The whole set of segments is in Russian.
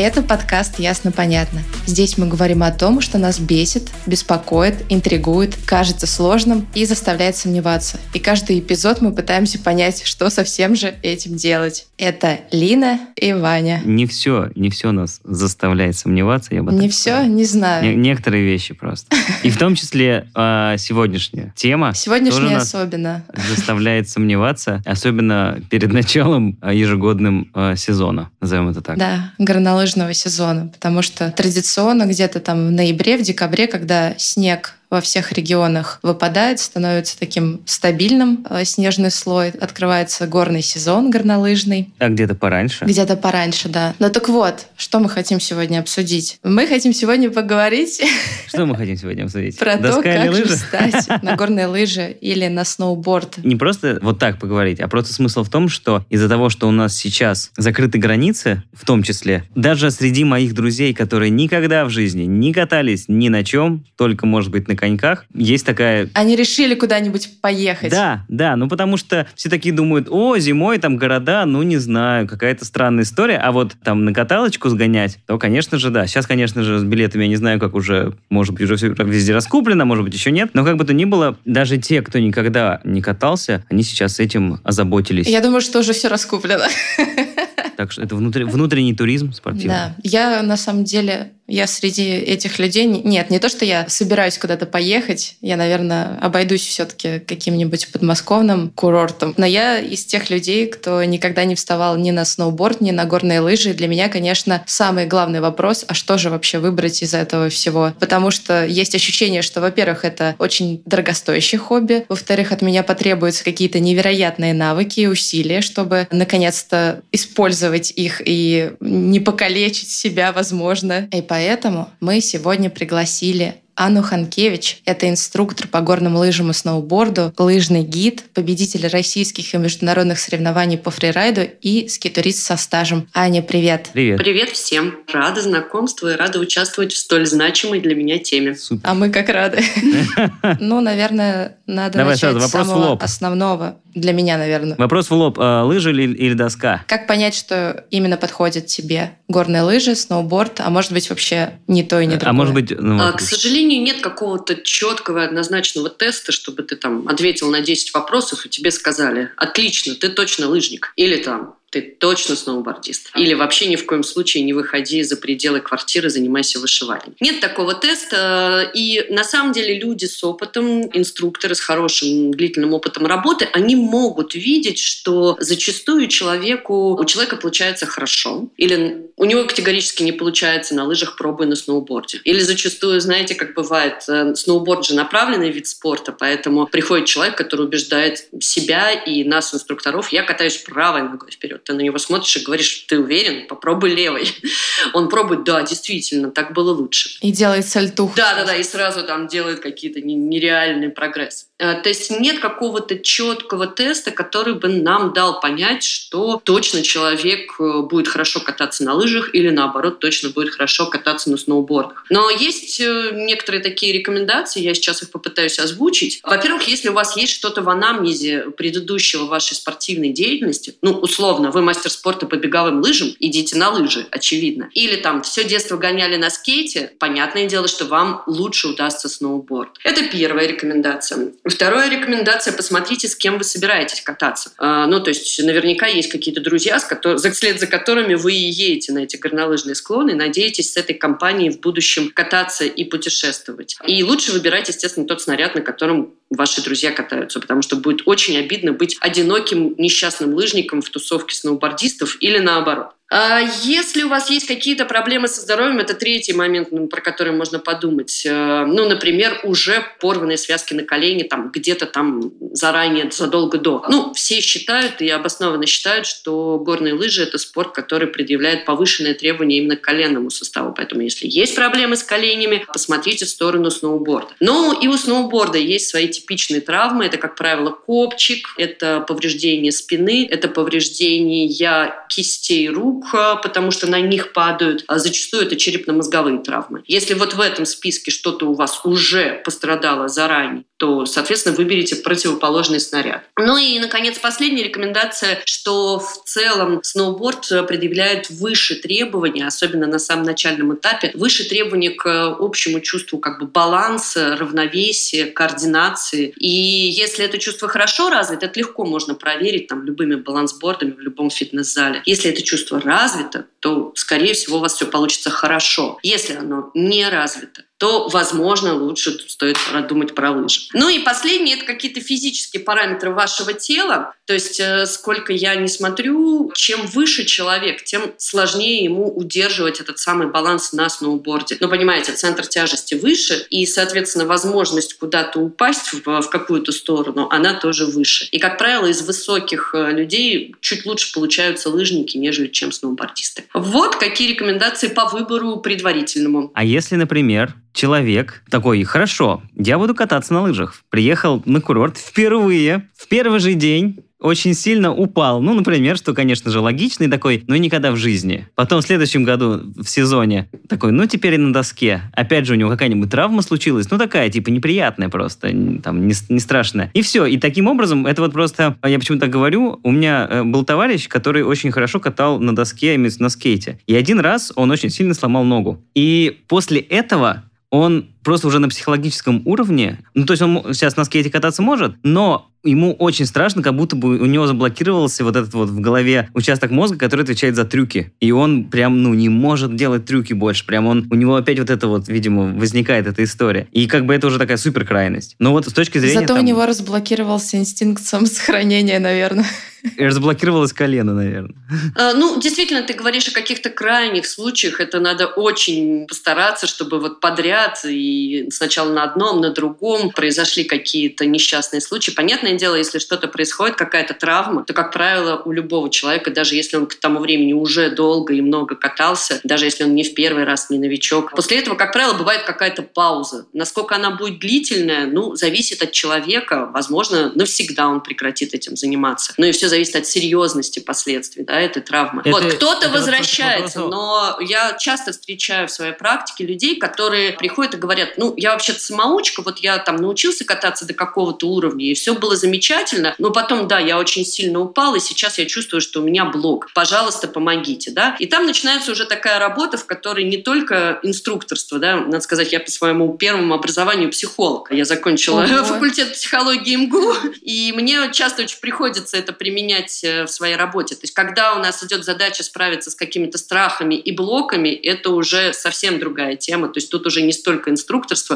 Это подкаст «Ясно-понятно». Здесь мы говорим о том, что нас бесит, беспокоит, интригует, кажется сложным и заставляет сомневаться. И каждый эпизод мы пытаемся понять, что со всем же этим делать. Это Лина и Ваня. Не все, не все нас заставляет сомневаться, я бы Не все, сказал. не Не- знаю. некоторые вещи просто. И в том числе а, сегодняшняя тема нас особенно. заставляет сомневаться, особенно перед началом а, ежегодным а, сезона, назовем это так. Да, горнолыжного сезона, потому что традиционно где-то там в ноябре, в декабре, когда снег во всех регионах выпадает, становится таким стабильным э, снежный слой, открывается горный сезон горнолыжный. А где-то пораньше. Где-то пораньше, да. Ну так вот, что мы хотим сегодня обсудить? Мы хотим сегодня поговорить Что мы хотим сегодня обсудить? про то, Доска как же лыжи? встать на горные лыжи или на сноуборд. Не просто вот так поговорить, а просто смысл в том, что из-за того, что у нас сейчас закрыты границы, в том числе, даже среди моих друзей, которые никогда в жизни не катались ни на чем, только, может быть, на коньках, есть такая Они решили куда-нибудь поехать. Да, да, ну потому что все такие думают, о, зимой там города, ну не знаю, какая-то странная история, а вот там на каталочку сгонять, то, конечно же, да. Сейчас, конечно же, с билетами я не знаю, как уже, может быть, уже все везде раскуплено, может быть, еще нет, но как бы то ни было, даже те, кто никогда не катался, они сейчас этим озаботились. Я думаю, что уже все раскуплено. Так что это внутри- внутренний туризм спортивный. Да, я на самом деле, я среди этих людей, не- нет, не то, что я собираюсь куда-то поехать, я, наверное, обойдусь все-таки каким-нибудь подмосковным курортом, но я из тех людей, кто никогда не вставал ни на сноуборд, ни на горные лыжи. Для меня, конечно, самый главный вопрос, а что же вообще выбрать из этого всего? Потому что есть ощущение, что, во-первых, это очень дорогостоящее хобби, во-вторых, от меня потребуются какие-то невероятные навыки и усилия, чтобы наконец-то использовать их и не покалечить себя, возможно. И поэтому мы сегодня пригласили Анну Ханкевич. Это инструктор по горным лыжам и сноуборду, лыжный гид, победитель российских и международных соревнований по фрирайду и скитурист со стажем. Аня, привет! Привет. Привет всем! Рада знакомству и рада участвовать в столь значимой для меня теме. Супер. А мы как рады. Ну, наверное, надо Давай начать с самого лоб. основного. Для меня, наверное. Вопрос в лоб. а, лыжи или, или доска? Как понять, что именно подходит тебе? Горные лыжи, сноуборд, а может быть вообще не то и не другое? а может быть... ну, А, вот, К сожалению, нет какого-то четкого и однозначного теста, чтобы ты там ответил на 10 вопросов и тебе сказали «Отлично, ты точно лыжник». Или там ты точно сноубордист. Или вообще ни в коем случае не выходи за пределы квартиры, занимайся вышиванием. Нет такого теста. И на самом деле люди с опытом, инструкторы с хорошим длительным опытом работы, они могут видеть, что зачастую человеку, у человека получается хорошо. Или у него категорически не получается на лыжах, пробуя на сноуборде. Или зачастую, знаете, как бывает, э, сноуборд же направленный вид спорта, поэтому приходит человек, который убеждает себя и нас, инструкторов, я катаюсь правой ногой вперед. Ты на него смотришь и говоришь, ты уверен? Попробуй левой. Он пробует, да, действительно, так было лучше. И делает сальтуху. Да, да, да, и сразу там делает какие-то не- нереальные прогрессы. Э, То есть нет какого-то четкого теста, который бы нам дал понять, что точно человек э, будет хорошо кататься на лыжах или наоборот точно будет хорошо кататься на сноубордах. Но есть э, некоторые такие рекомендации, я сейчас их попытаюсь озвучить. Во-первых, если у вас есть что-то в анамнезе предыдущего вашей спортивной деятельности, ну, условно, вы мастер спорта по беговым лыжам, идите на лыжи, очевидно. Или там все детство гоняли на скейте, понятное дело, что вам лучше удастся сноуборд. Это первая рекомендация. Вторая рекомендация – посмотрите, с кем вы собираетесь кататься. А, ну, то есть наверняка есть какие-то друзья, с котор- за- вслед за которыми вы и едете на эти горнолыжные склоны, надеетесь с этой компанией в будущем кататься и путешествовать. И лучше выбирать, естественно, тот снаряд, на котором ваши друзья катаются, потому что будет очень обидно быть одиноким несчастным лыжником в тусовке сноубордистов или наоборот. А Если у вас есть какие-то проблемы со здоровьем, это третий момент, ну, про который можно подумать. Э, Ну, например, уже порванные связки на колени там где-то там заранее, задолго до. Ну, все считают и обоснованно считают, что горные лыжи – это спорт, который предъявляет повышенные требования именно к коленному составу. Поэтому, если есть проблемы с коленями, посмотрите в сторону сноуборда. Ну, и у сноуборда есть свои типичные травмы. Это, как правило, копчик, это повреждение спины, это повреждение кистей рук, потому что на них падают. А зачастую это черепно-мозговые травмы. Если вот в этом списке что-то у вас уже пострадало заранее, то, соответственно, выберите противоположный снаряд. Ну и, наконец, последняя рекомендация, что в целом сноуборд предъявляет выше требования, особенно на самом начальном этапе, выше требования к общему чувству как бы баланса, равновесия, координации. И если это чувство хорошо развито, это легко можно проверить там любыми балансбордами в любом фитнес-зале. Если это чувство развито, то, скорее всего, у вас все получится хорошо. Если оно не развито, то, возможно, лучше стоит продумать про лыжи. Ну и последнее – это какие-то физические параметры вашего тела. То есть э, сколько я не смотрю, чем выше человек, тем сложнее ему удерживать этот самый баланс на сноуборде. Ну, понимаете, центр тяжести выше, и, соответственно, возможность куда-то упасть в, в какую-то сторону, она тоже выше. И, как правило, из высоких э, людей чуть лучше получаются лыжники, нежели чем сноубордисты. Вот какие рекомендации по выбору предварительному. А если, например, человек такой, хорошо, я буду кататься на лыжах. Приехал на курорт впервые, в первый же день, очень сильно упал. Ну, например, что, конечно же, логичный такой, но никогда в жизни. Потом в следующем году в сезоне такой, ну, теперь и на доске. Опять же, у него какая-нибудь травма случилась, ну, такая, типа, неприятная просто, там, не, не страшная. И все. И таким образом, это вот просто, я почему так говорю, у меня э, был товарищ, который очень хорошо катал на доске, на скейте. И один раз он очень сильно сломал ногу. И после этого он просто уже на психологическом уровне, ну, то есть он сейчас на скейте кататься может, но ему очень страшно, как будто бы у него заблокировался вот этот вот в голове участок мозга, который отвечает за трюки. И он прям, ну, не может делать трюки больше. Прям он, у него опять вот это вот, видимо, возникает эта история. И как бы это уже такая супер крайность. Но вот с точки зрения... Зато там, у него разблокировался инстинкт самосохранения, наверное. И разблокировалось колено, наверное. А, ну, действительно, ты говоришь о каких-то крайних случаях. Это надо очень постараться, чтобы вот подряд и сначала на одном, на другом произошли какие-то несчастные случаи. Понятное дело, если что-то происходит, какая-то травма, то, как правило, у любого человека, даже если он к тому времени уже долго и много катался, даже если он не в первый раз, не новичок, после этого, как правило, бывает какая-то пауза. Насколько она будет длительная, ну, зависит от человека. Возможно, навсегда он прекратит этим заниматься. Ну и все зависит от серьезности последствий да, этой травмы. Это, вот кто-то возвращается, но я часто встречаю в своей практике людей, которые приходят и говорят, ну, я вообще-то самоучка, вот я там научился кататься до какого-то уровня, и все было замечательно, но потом, да, я очень сильно упал, и сейчас я чувствую, что у меня блок. Пожалуйста, помогите, да. И там начинается уже такая работа, в которой не только инструкторство, да, надо сказать, я по своему первому образованию психолог. Я закончила Ого. факультет психологии МГУ, и мне часто очень приходится это применять применять э, в своей работе. То есть, когда у нас идет задача справиться с какими-то страхами и блоками, это уже совсем другая тема. То есть, тут уже не столько инструкторство,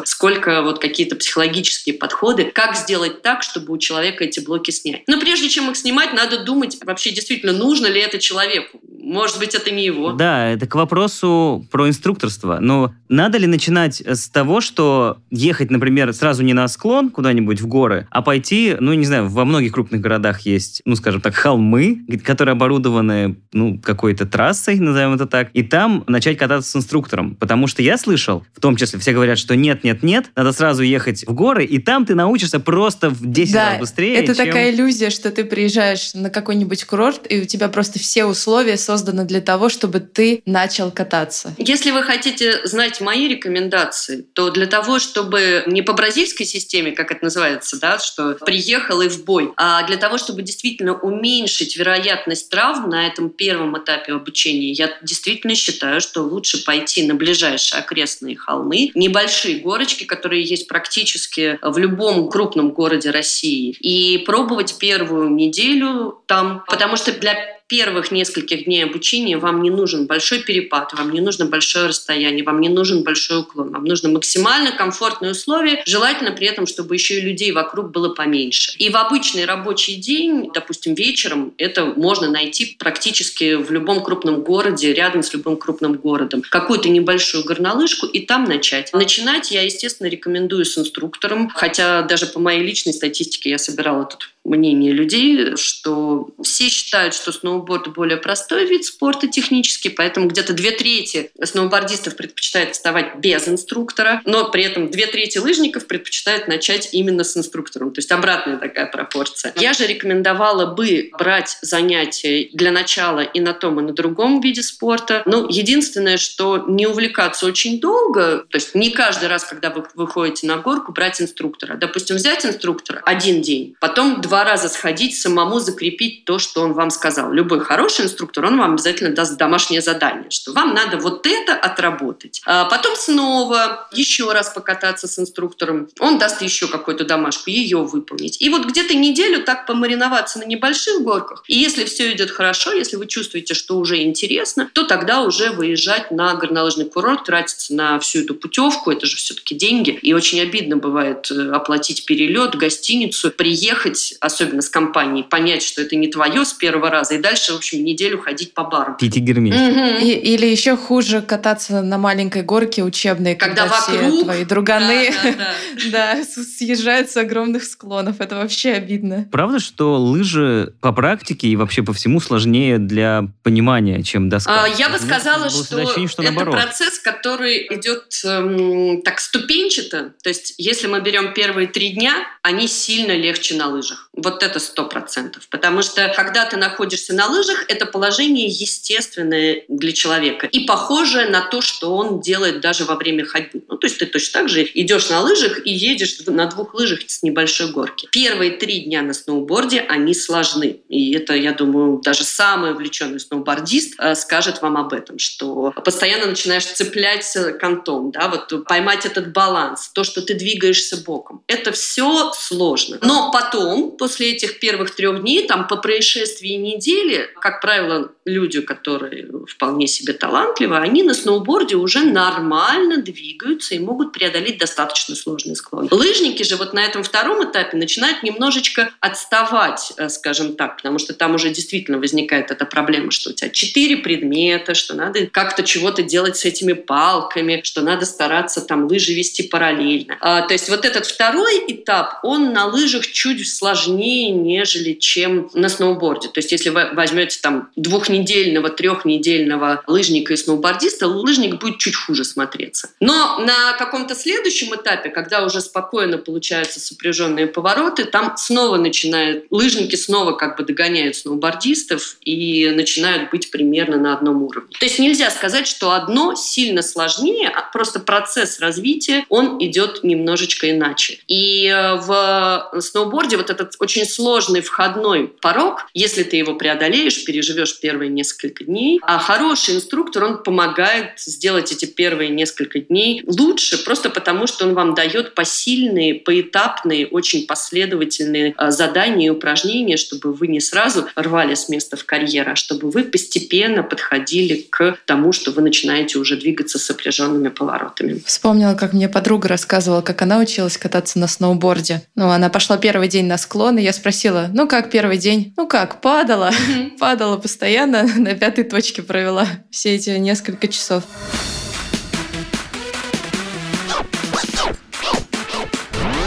сколько вот какие-то психологические подходы. Как сделать так, чтобы у человека эти блоки снять. Но прежде чем их снимать, надо думать, вообще действительно нужно ли это человеку. Может быть, это не его. Да, это к вопросу про инструкторство. Но надо ли начинать с того, что ехать, например, сразу не на склон куда-нибудь в горы, а пойти, ну, не знаю, во многих крупных городах есть, ну, скажем так, холмы, которые оборудованы, ну, какой-то трассой, назовем это так, и там начать кататься с инструктором. Потому что я слышал, в том числе все говорят, что нет, нет, нет, надо сразу ехать в горы, и там ты научишься просто в 10 да, раз быстрее. это чем... такая иллюзия, что ты приезжаешь на какой-нибудь курорт, и у тебя просто все условия созданы для того, чтобы ты начал кататься. Если вы хотите знать мои рекомендации, то для того, чтобы не по бразильской системе, как это называется, да, что приехал и в бой, а для того, чтобы действительно уменьшить вероятность травм на этом первом этапе обучения, я действительно считаю, что лучше пойти на ближайшие окрестные холмы, небольшие горочки, которые есть практически в любом крупном городе России, и пробовать первую неделю там, потому что для первых нескольких дней обучения вам не нужен большой перепад, вам не нужно большое расстояние, вам не нужен большой уклон, вам нужно максимально комфортные условия, желательно при этом, чтобы еще и людей вокруг было поменьше. И в обычный рабочий день, допустим, вечером, это можно найти практически в любом крупном городе, рядом с любым крупным городом. Какую-то небольшую горнолыжку и там начать. Начинать я, естественно, рекомендую с инструктором, хотя даже по моей личной статистике я собирала тут мнение людей, что все считают, что сноуборд более простой вид спорта технически, поэтому где-то две трети сноубордистов предпочитают вставать без инструктора, но при этом две трети лыжников предпочитают начать именно с инструктором. То есть обратная такая пропорция. Я же рекомендовала бы брать занятия для начала и на том, и на другом виде спорта. Ну, единственное, что не увлекаться очень долго, то есть не каждый раз, когда вы выходите на горку, брать инструктора. Допустим, взять инструктора один день, потом два раза сходить, самому закрепить то, что он вам сказал. Любой хороший инструктор, он вам обязательно даст домашнее задание, что вам надо вот это отработать. А потом снова еще раз покататься с инструктором. Он даст еще какую-то домашку, ее выполнить. И вот где-то неделю так помариноваться на небольших горках. И если все идет хорошо, если вы чувствуете, что уже интересно, то тогда уже выезжать на горнолыжный курорт, тратиться на всю эту путевку, это же все-таки деньги. И очень обидно бывает э, оплатить перелет, гостиницу, приехать, особенно с компанией, понять, что это не твое с первого раза, и дальше, в общем, неделю ходить по барам. Пить и герметь. Угу. или еще хуже кататься на маленькой горке учебной, когда, когда вокруг, все твои друганы да, да, съезжают с огромных склонов. Это вообще обидно. Правда, что лыжи по практике и вообще по всему сложнее для понимания, чем доска? А, я бы сказала, что, ощущение, что это процесс, который идет эм, так ступенчато. То есть, если мы берем первые три дня, они сильно легче на лыжах. Вот это сто процентов. Потому что, когда ты находишься на лыжах, это положение естественное для человека и похожее на то, что он делает даже во время ходьбы. Ну, то есть ты точно так же идешь на лыжах и едешь на двух лыжах с небольшой горки. Первые три дня на сноуборде, они сложны. И это, я думаю, даже самый увлеченный сноубордист э, скажет вам об этом, что постоянно начинаешь цеплять кантом, да, вот поймать этот баланс, то, что ты двигаешься боком. Это все сложно. Но потом, после этих первых трех дней, там по происшествии недели, как правило, люди, которые вполне себе талантливы, они на сноуборде уже нормально двигаются и могут преодолеть достаточно сложный склон. Лыжники же вот на этом втором этапе начинают немножечко отставать, э, скажем так, потому что там уже действительно возникает эта проблема, что у тебя четыре предмета, что надо как-то чего-то делать с этими палками, что надо стараться там лыжи вести параллельно. А, то есть вот этот второй этап, он на лыжах чуть сложнее, нежели чем на сноуборде. То есть если вы возьмете там двухнедельного, трехнедельного лыжника и сноубордиста, лыжник будет чуть хуже смотреться. Но на каком-то следующем этапе, когда уже спокойно получаются сопряженные повороты, там снова начинают, лыжники снова как бы догоняют сноубордистов и начинают быть примерно на одном уровне. То есть нельзя сказать, что одно сильно сложнее, а просто процесс развития, он идет немножечко иначе. И э, в сноуборде вот этот очень сложный входной порог, если ты его преодолеешь, переживешь первые несколько дней, а хороший инструктор, он помогает сделать эти первые несколько дней лучше, просто потому что он вам дает посильные, поэтапные, очень последовательные э, задания и упражнения, чтобы вы не сразу рвали с места в карьер, а чтобы вы постепенно подходили к тому, что вы начинаете уже двигаться с сопряженными поворотами. Вспомнила, как мне подруга рассказывала, как она училась кататься на сноуборде. Ну, она пошла первый день на склон, и я спросила, ну как первый день? Ну как, падала. Падала постоянно, на пятой точке провела все эти несколько часов.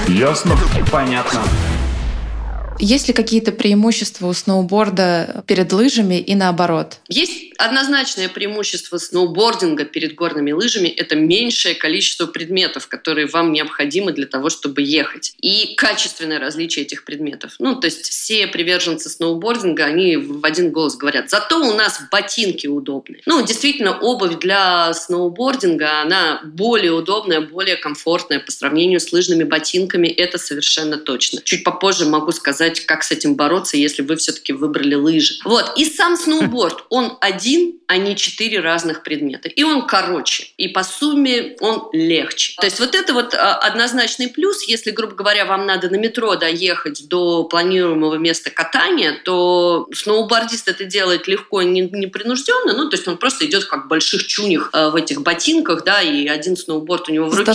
Ясно? Понятно. Есть ли какие-то преимущества у сноуборда перед лыжами и наоборот? Есть однозначное преимущество сноубординга перед горными лыжами – это меньшее количество предметов, которые вам необходимы для того, чтобы ехать. И качественное различие этих предметов. Ну, то есть все приверженцы сноубординга, они в один голос говорят, зато у нас ботинки удобные. Ну, действительно, обувь для сноубординга, она более удобная, более комфортная по сравнению с лыжными ботинками, это совершенно точно. Чуть попозже могу сказать, как с этим бороться, если вы все-таки выбрали лыжи. Вот, и сам сноуборд, он один один, а не четыре разных предмета. И он короче, и по сумме он легче. То есть вот это вот а, однозначный плюс. Если, грубо говоря, вам надо на метро доехать до планируемого места катания, то сноубордист это делает легко и непринужденно. Ну, то есть он просто идет как в больших чунях а, в этих ботинках, да, и один сноуборд у него в руке.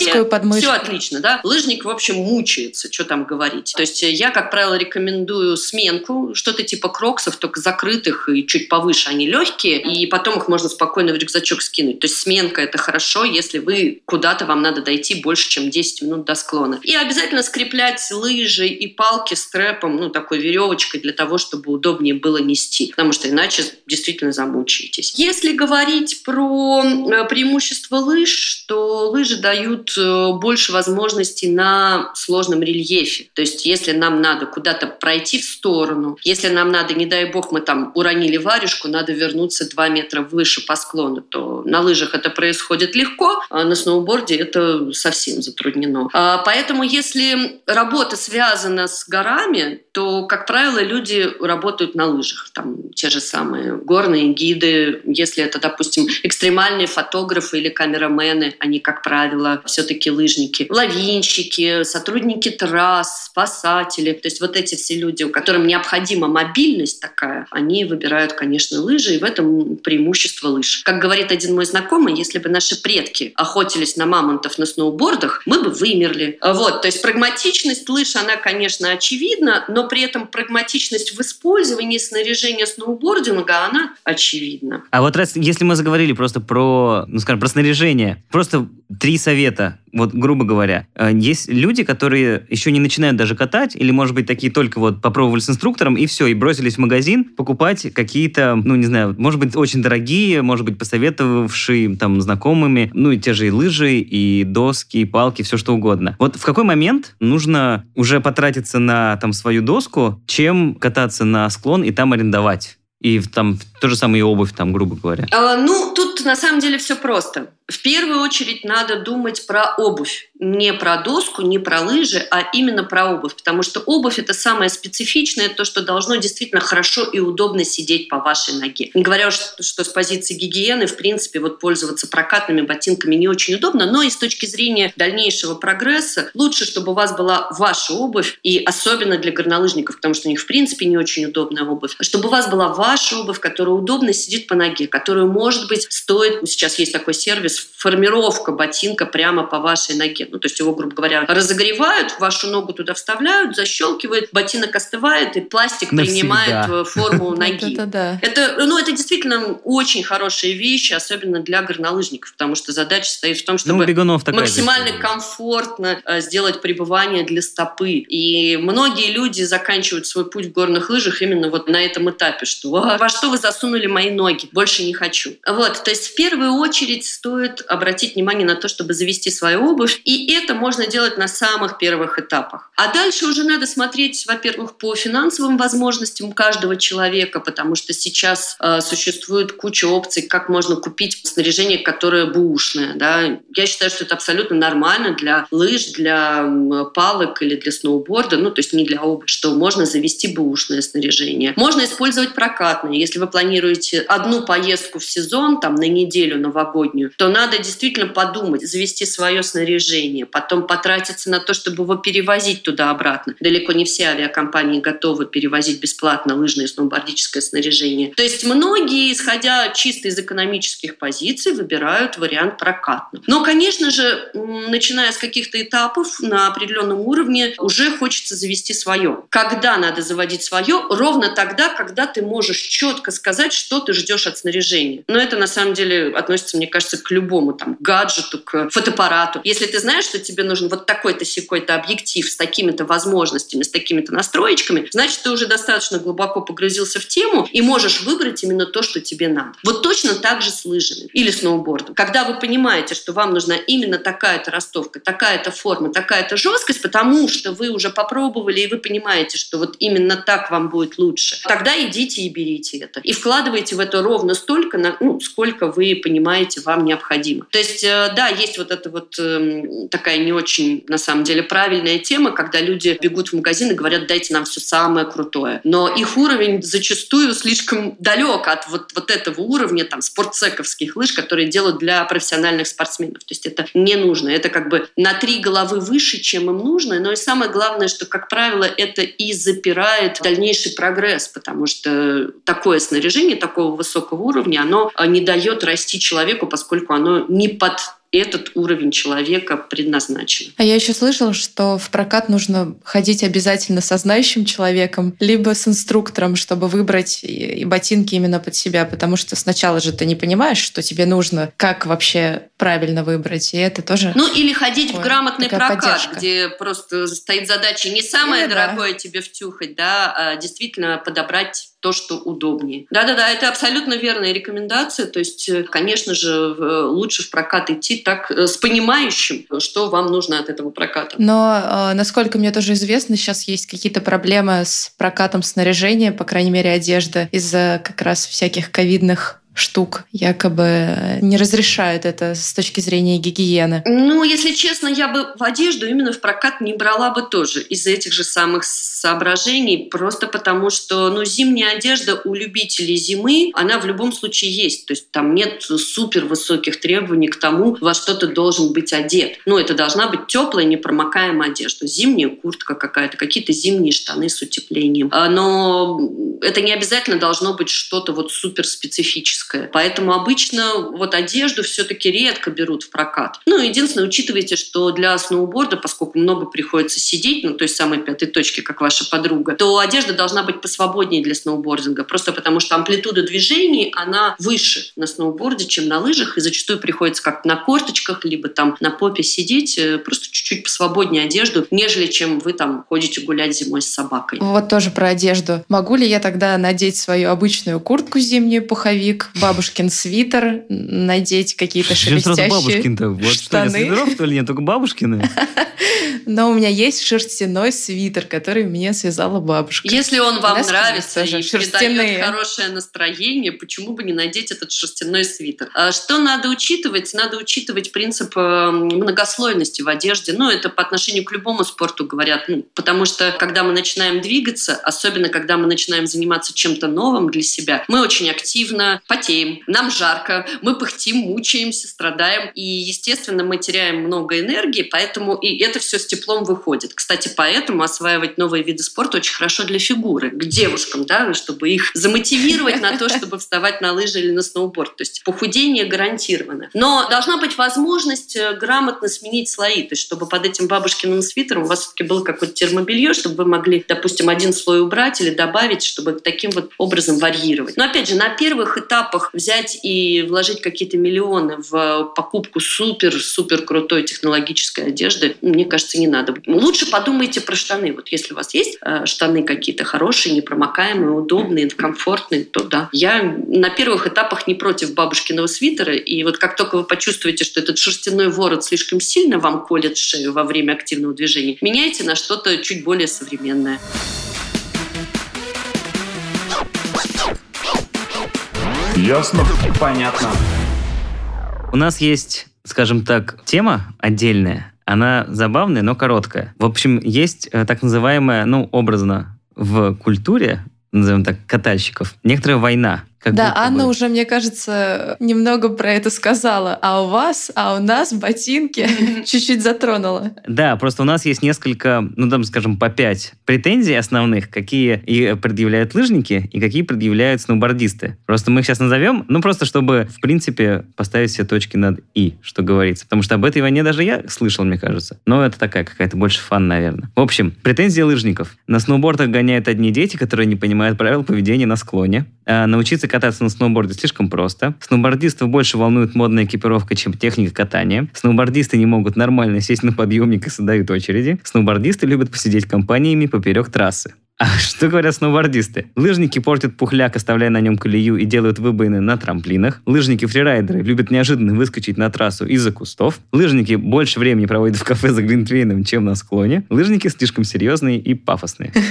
Все отлично, да. Лыжник, в общем, мучается, что там говорить. То есть я, как правило, рекомендую сменку, что-то типа кроксов, только закрытых и чуть повыше они легкие, и потом их можно спокойно в рюкзачок скинуть. То есть сменка – это хорошо, если вы куда-то вам надо дойти больше, чем 10 минут до склона. И обязательно скреплять лыжи и палки стрэпом, ну, такой веревочкой для того, чтобы удобнее было нести, потому что иначе действительно замучаетесь. Если говорить про э, преимущество лыж, то лыжи дают э, больше возможностей на сложном рельефе. То есть если нам надо куда-то пройти в сторону, если нам надо, не дай бог, мы там уронили варежку, надо вернуться 2 метра выше по склону, то на лыжах это происходит легко, а на сноуборде это совсем затруднено. А, поэтому если работа связана с горами, то, как правило, люди работают на лыжах. Там те же самые горные гиды, если это, допустим, экстремальные фотографы или камерамены, они, как правило, все-таки лыжники. Лавинщики, сотрудники трасс, спасатели. То есть вот эти все люди, которым необходима мобильность такая, они выбирают, конечно, лыжи, и в этом преимущество лыж. Как говорит один мой знакомый, если бы наши предки охотились на мамонтов на сноубордах, мы бы вымерли. Вот, то есть прагматичность лыж, она, конечно, очевидна, но при этом прагматичность в использовании снаряжения сноубординга, она очевидна. А вот раз, если мы заговорили просто про, ну, скажем, про снаряжение, просто три совета вот грубо говоря, э, есть люди, которые еще не начинают даже катать, или, может быть, такие только вот попробовали с инструктором, и все, и бросились в магазин покупать какие-то, ну, не знаю, может быть, очень дорогие, может быть, посоветовавшие там знакомыми, ну, и те же и лыжи, и доски, и палки, все что угодно. Вот в какой момент нужно уже потратиться на там свою доску, чем кататься на склон и там арендовать? И там то же самое и обувь, там, грубо говоря. А, ну, тут на самом деле все просто. В первую очередь надо думать про обувь. Не про доску, не про лыжи, а именно про обувь. Потому что обувь – это самое специфичное, то, что должно действительно хорошо и удобно сидеть по вашей ноге. Не говоря, что, что с позиции гигиены, в принципе, вот пользоваться прокатными ботинками не очень удобно, но и с точки зрения дальнейшего прогресса лучше, чтобы у вас была ваша обувь, и особенно для горнолыжников, потому что у них, в принципе, не очень удобная обувь, чтобы у вас была ваша обувь, которая удобно сидит по ноге, которая, может быть, стоит, сейчас есть такой сервис, формировка ботинка прямо по вашей ноге. Ну, то есть его, грубо говоря, разогревают, вашу ногу туда вставляют, защелкивают, ботинок остывает, и пластик Навсегда. принимает э, форму ноги. Это, ну, это действительно очень хорошие вещи, особенно для горнолыжников, потому что задача стоит в том, ну, чтобы максимально комфортно э, сделать пребывание для стопы. И многие люди заканчивают свой путь в горных лыжах именно вот на этом этапе, что во что вы засунули мои ноги, больше не хочу. Вот, то есть в первую очередь стоит обратить внимание на то, чтобы завести свою обувь. И это можно делать на самых первых этапах. А дальше уже надо смотреть, во-первых, по финансовым возможностям каждого человека, потому что сейчас э, существует куча опций, как можно купить снаряжение, которое бушное. Да? Я считаю, что это абсолютно нормально для лыж, для палок или для сноуборда, ну, то есть не для обуви, что можно завести бушное снаряжение. Можно использовать прокатное. Если вы планируете одну поездку в сезон, там, на неделю новогоднюю, то надо действительно подумать, завести свое снаряжение, потом потратиться на то, чтобы его перевозить туда-обратно. Далеко не все авиакомпании готовы перевозить бесплатно лыжное и сноубордическое снаряжение. То есть многие, исходя чисто из экономических позиций, выбирают вариант прокатный. Но, конечно же, начиная с каких-то этапов на определенном уровне, уже хочется завести свое. Когда надо заводить свое? Ровно тогда, когда ты можешь четко сказать, что ты ждешь от снаряжения. Но это на самом деле относится, мне кажется, к любому там гаджету, к фотоаппарату. Если ты знаешь, что тебе нужен вот такой-то секой-то объектив с такими-то возможностями, с такими-то настроечками, значит, ты уже достаточно глубоко погрузился в тему и можешь выбрать именно то, что тебе надо. Вот точно так же с лыжами или сноубордом. Когда вы понимаете, что вам нужна именно такая-то ростовка, такая-то форма, такая-то жесткость, потому что вы уже попробовали и вы понимаете, что вот именно так вам будет лучше, тогда идите и берите это. И вкладывайте в это ровно столько, ну, сколько вы понимаете вам необходимо. То есть, э, да, есть вот эта вот эм, такая не очень, на самом деле, правильная тема, когда люди бегут в магазин и говорят, дайте нам все самое крутое. Но их уровень зачастую слишком далек от вот, вот этого уровня там спортсековских лыж, которые делают для профессиональных спортсменов. То есть это не нужно. Это как бы на три головы выше, чем им нужно. Но и самое главное, что, как правило, это и запирает дальнейший прогресс, потому что такое снаряжение такого высокого уровня, оно не дает расти человеку, поскольку оно не под этот уровень человека предназначен. А я еще слышала, что в прокат нужно ходить обязательно со знающим человеком, либо с инструктором, чтобы выбрать и ботинки именно под себя, потому что сначала же ты не понимаешь, что тебе нужно, как вообще правильно выбрать, и это тоже... Ну, или ходить такое, в грамотный прокат, поддержка. где просто стоит задача не самое или дорогое да. тебе втюхать, да, а действительно подобрать то, что удобнее. Да-да-да, это абсолютно верная рекомендация. То есть, э, конечно же, лучше в прокат идти так э, с понимающим, что вам нужно от этого проката. Но, э, насколько мне тоже известно, сейчас есть какие-то проблемы с прокатом снаряжения, по крайней мере, одежды, из-за как раз всяких ковидных штук якобы не разрешают это с точки зрения гигиены? Ну, если честно, я бы в одежду именно в прокат не брала бы тоже из-за этих же самых соображений, просто потому что, ну, зимняя одежда у любителей зимы, она в любом случае есть. То есть там нет супер высоких требований к тому, во что ты должен быть одет. Ну, это должна быть теплая, непромокаемая одежда. Зимняя куртка какая-то, какие-то зимние штаны с утеплением. А, но это не обязательно должно быть что-то вот супер специфическое классическое. Поэтому обычно вот одежду все-таки редко берут в прокат. Ну, единственное, учитывайте, что для сноуборда, поскольку много приходится сидеть, ну, той самой пятой точки, как ваша подруга, то одежда должна быть посвободнее для сноубординга, просто потому что амплитуда движений, она выше на сноуборде, чем на лыжах, и зачастую приходится как на корточках, либо там на попе сидеть, э, просто чуть-чуть посвободнее одежду, нежели чем вы там ходите гулять зимой с собакой. Вот тоже про одежду. Могу ли я тогда надеть свою обычную куртку зимнюю, пуховик, бабушкин свитер, надеть какие-то шелестящие бабушкин-то? Вот штаны. что, я свитеров, то ли нет, только бабушкины? Но у меня есть шерстяной свитер, который мне связала бабушка. Если он вам нравится и придает хорошее настроение, почему бы не надеть этот шерстяной свитер? А что надо учитывать? Надо учитывать принцип э, многослойности в одежде. Ну, это по отношению к любому спорту говорят. Ну, потому что, когда мы начинаем двигаться, особенно когда мы начинаем заниматься чем-то новым для себя, мы очень активно потеем, нам жарко, мы пыхтим, мучаемся, страдаем. И, естественно, мы теряем много энергии, поэтому и это все с теплом выходит. Кстати, поэтому осваивать новые виды спорта очень хорошо для фигуры, к девушкам, да, чтобы их замотивировать на то, чтобы вставать на лыжи или на сноуборд. То есть похудение гарантировано. Но должна быть возможность э, грамотно сменить слои, то есть чтобы под этим бабушкиным свитером у вас все-таки было какое-то термобелье, чтобы вы могли, допустим, один слой убрать или добавить, чтобы таким вот образом варьировать. Но опять же, на первых этапах взять и вложить какие-то миллионы в покупку супер-супер крутой технологической одежды, мне кажется, не надо. Лучше подумайте про штаны. Вот если у вас есть э, штаны какие-то хорошие, непромокаемые, удобные, комфортные, то да. Я на первых этапах не против бабушкиного свитера. И вот как только вы почувствуете, что этот шерстяной ворот слишком сильно вам колет шею во время активного движения, меняйте на что-то чуть более современное. Ясно? Понятно. У нас есть, скажем так, тема отдельная, она забавная, но короткая. В общем, есть э, так называемая, ну, образно, в культуре, назовем так, катальщиков, некоторая война как да, Анна бы. уже, мне кажется, немного про это сказала. А у вас, а у нас ботинки чуть-чуть затронула. Да, просто у нас есть несколько, ну там, скажем, по пять претензий основных, какие и предъявляют лыжники, и какие предъявляют сноубордисты. Просто мы их сейчас назовем, ну просто чтобы, в принципе, поставить все точки над «и», что говорится. Потому что об этой войне даже я слышал, мне кажется. Но это такая какая-то больше фан, наверное. В общем, претензии лыжников. На сноубордах гоняют одни дети, которые не понимают правил поведения на склоне. А научиться кататься на сноуборде слишком просто. Сноубордистов больше волнует модная экипировка, чем техника катания. Сноубордисты не могут нормально сесть на подъемник и создают очереди. Сноубордисты любят посидеть компаниями поперек трассы. А что говорят сноубордисты? Лыжники портят пухляк, оставляя на нем колею и делают выбоины на трамплинах. Лыжники-фрирайдеры любят неожиданно выскочить на трассу из-за кустов. Лыжники больше времени проводят в кафе за глинтвейном, чем на склоне. Лыжники слишком серьезные и пафосные.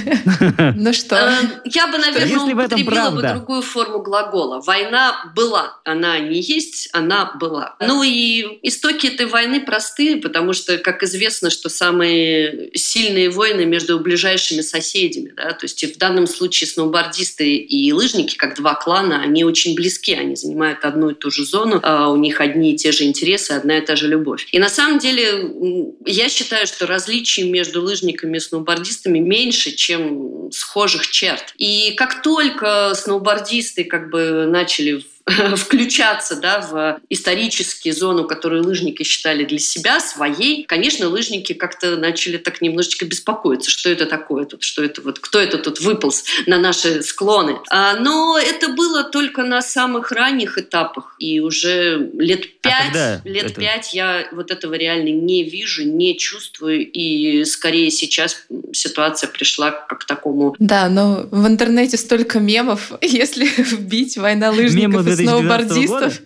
Ну что? Э, я бы, наверное, употребила бы другую форму глагола. Война была. Она не есть, она была. Ну и истоки этой войны простые, потому что, как известно, что самые сильные войны между ближайшими соседями. Да? То есть в данном случае сноубордисты и лыжники, как два клана, они очень близки, они занимают одну и ту же зону, а у них одни и те же интересы, одна и та же любовь. И на самом деле я считаю, что различий между лыжниками и сноубордистами меньше, чем схожих черт. И как только сноубордисты как бы начали включаться да, в исторические зону, которую лыжники считали для себя своей, конечно, лыжники как-то начали так немножечко беспокоиться, что это такое тут, что это вот, кто это тут выполз на наши склоны. А, но это было только на самых ранних этапах, и уже лет а пять, а лет это... пять я вот этого реально не вижу, не чувствую, и скорее сейчас ситуация пришла к такому. Да, но в интернете столько мемов, если вбить война лыжников и сноубордистов.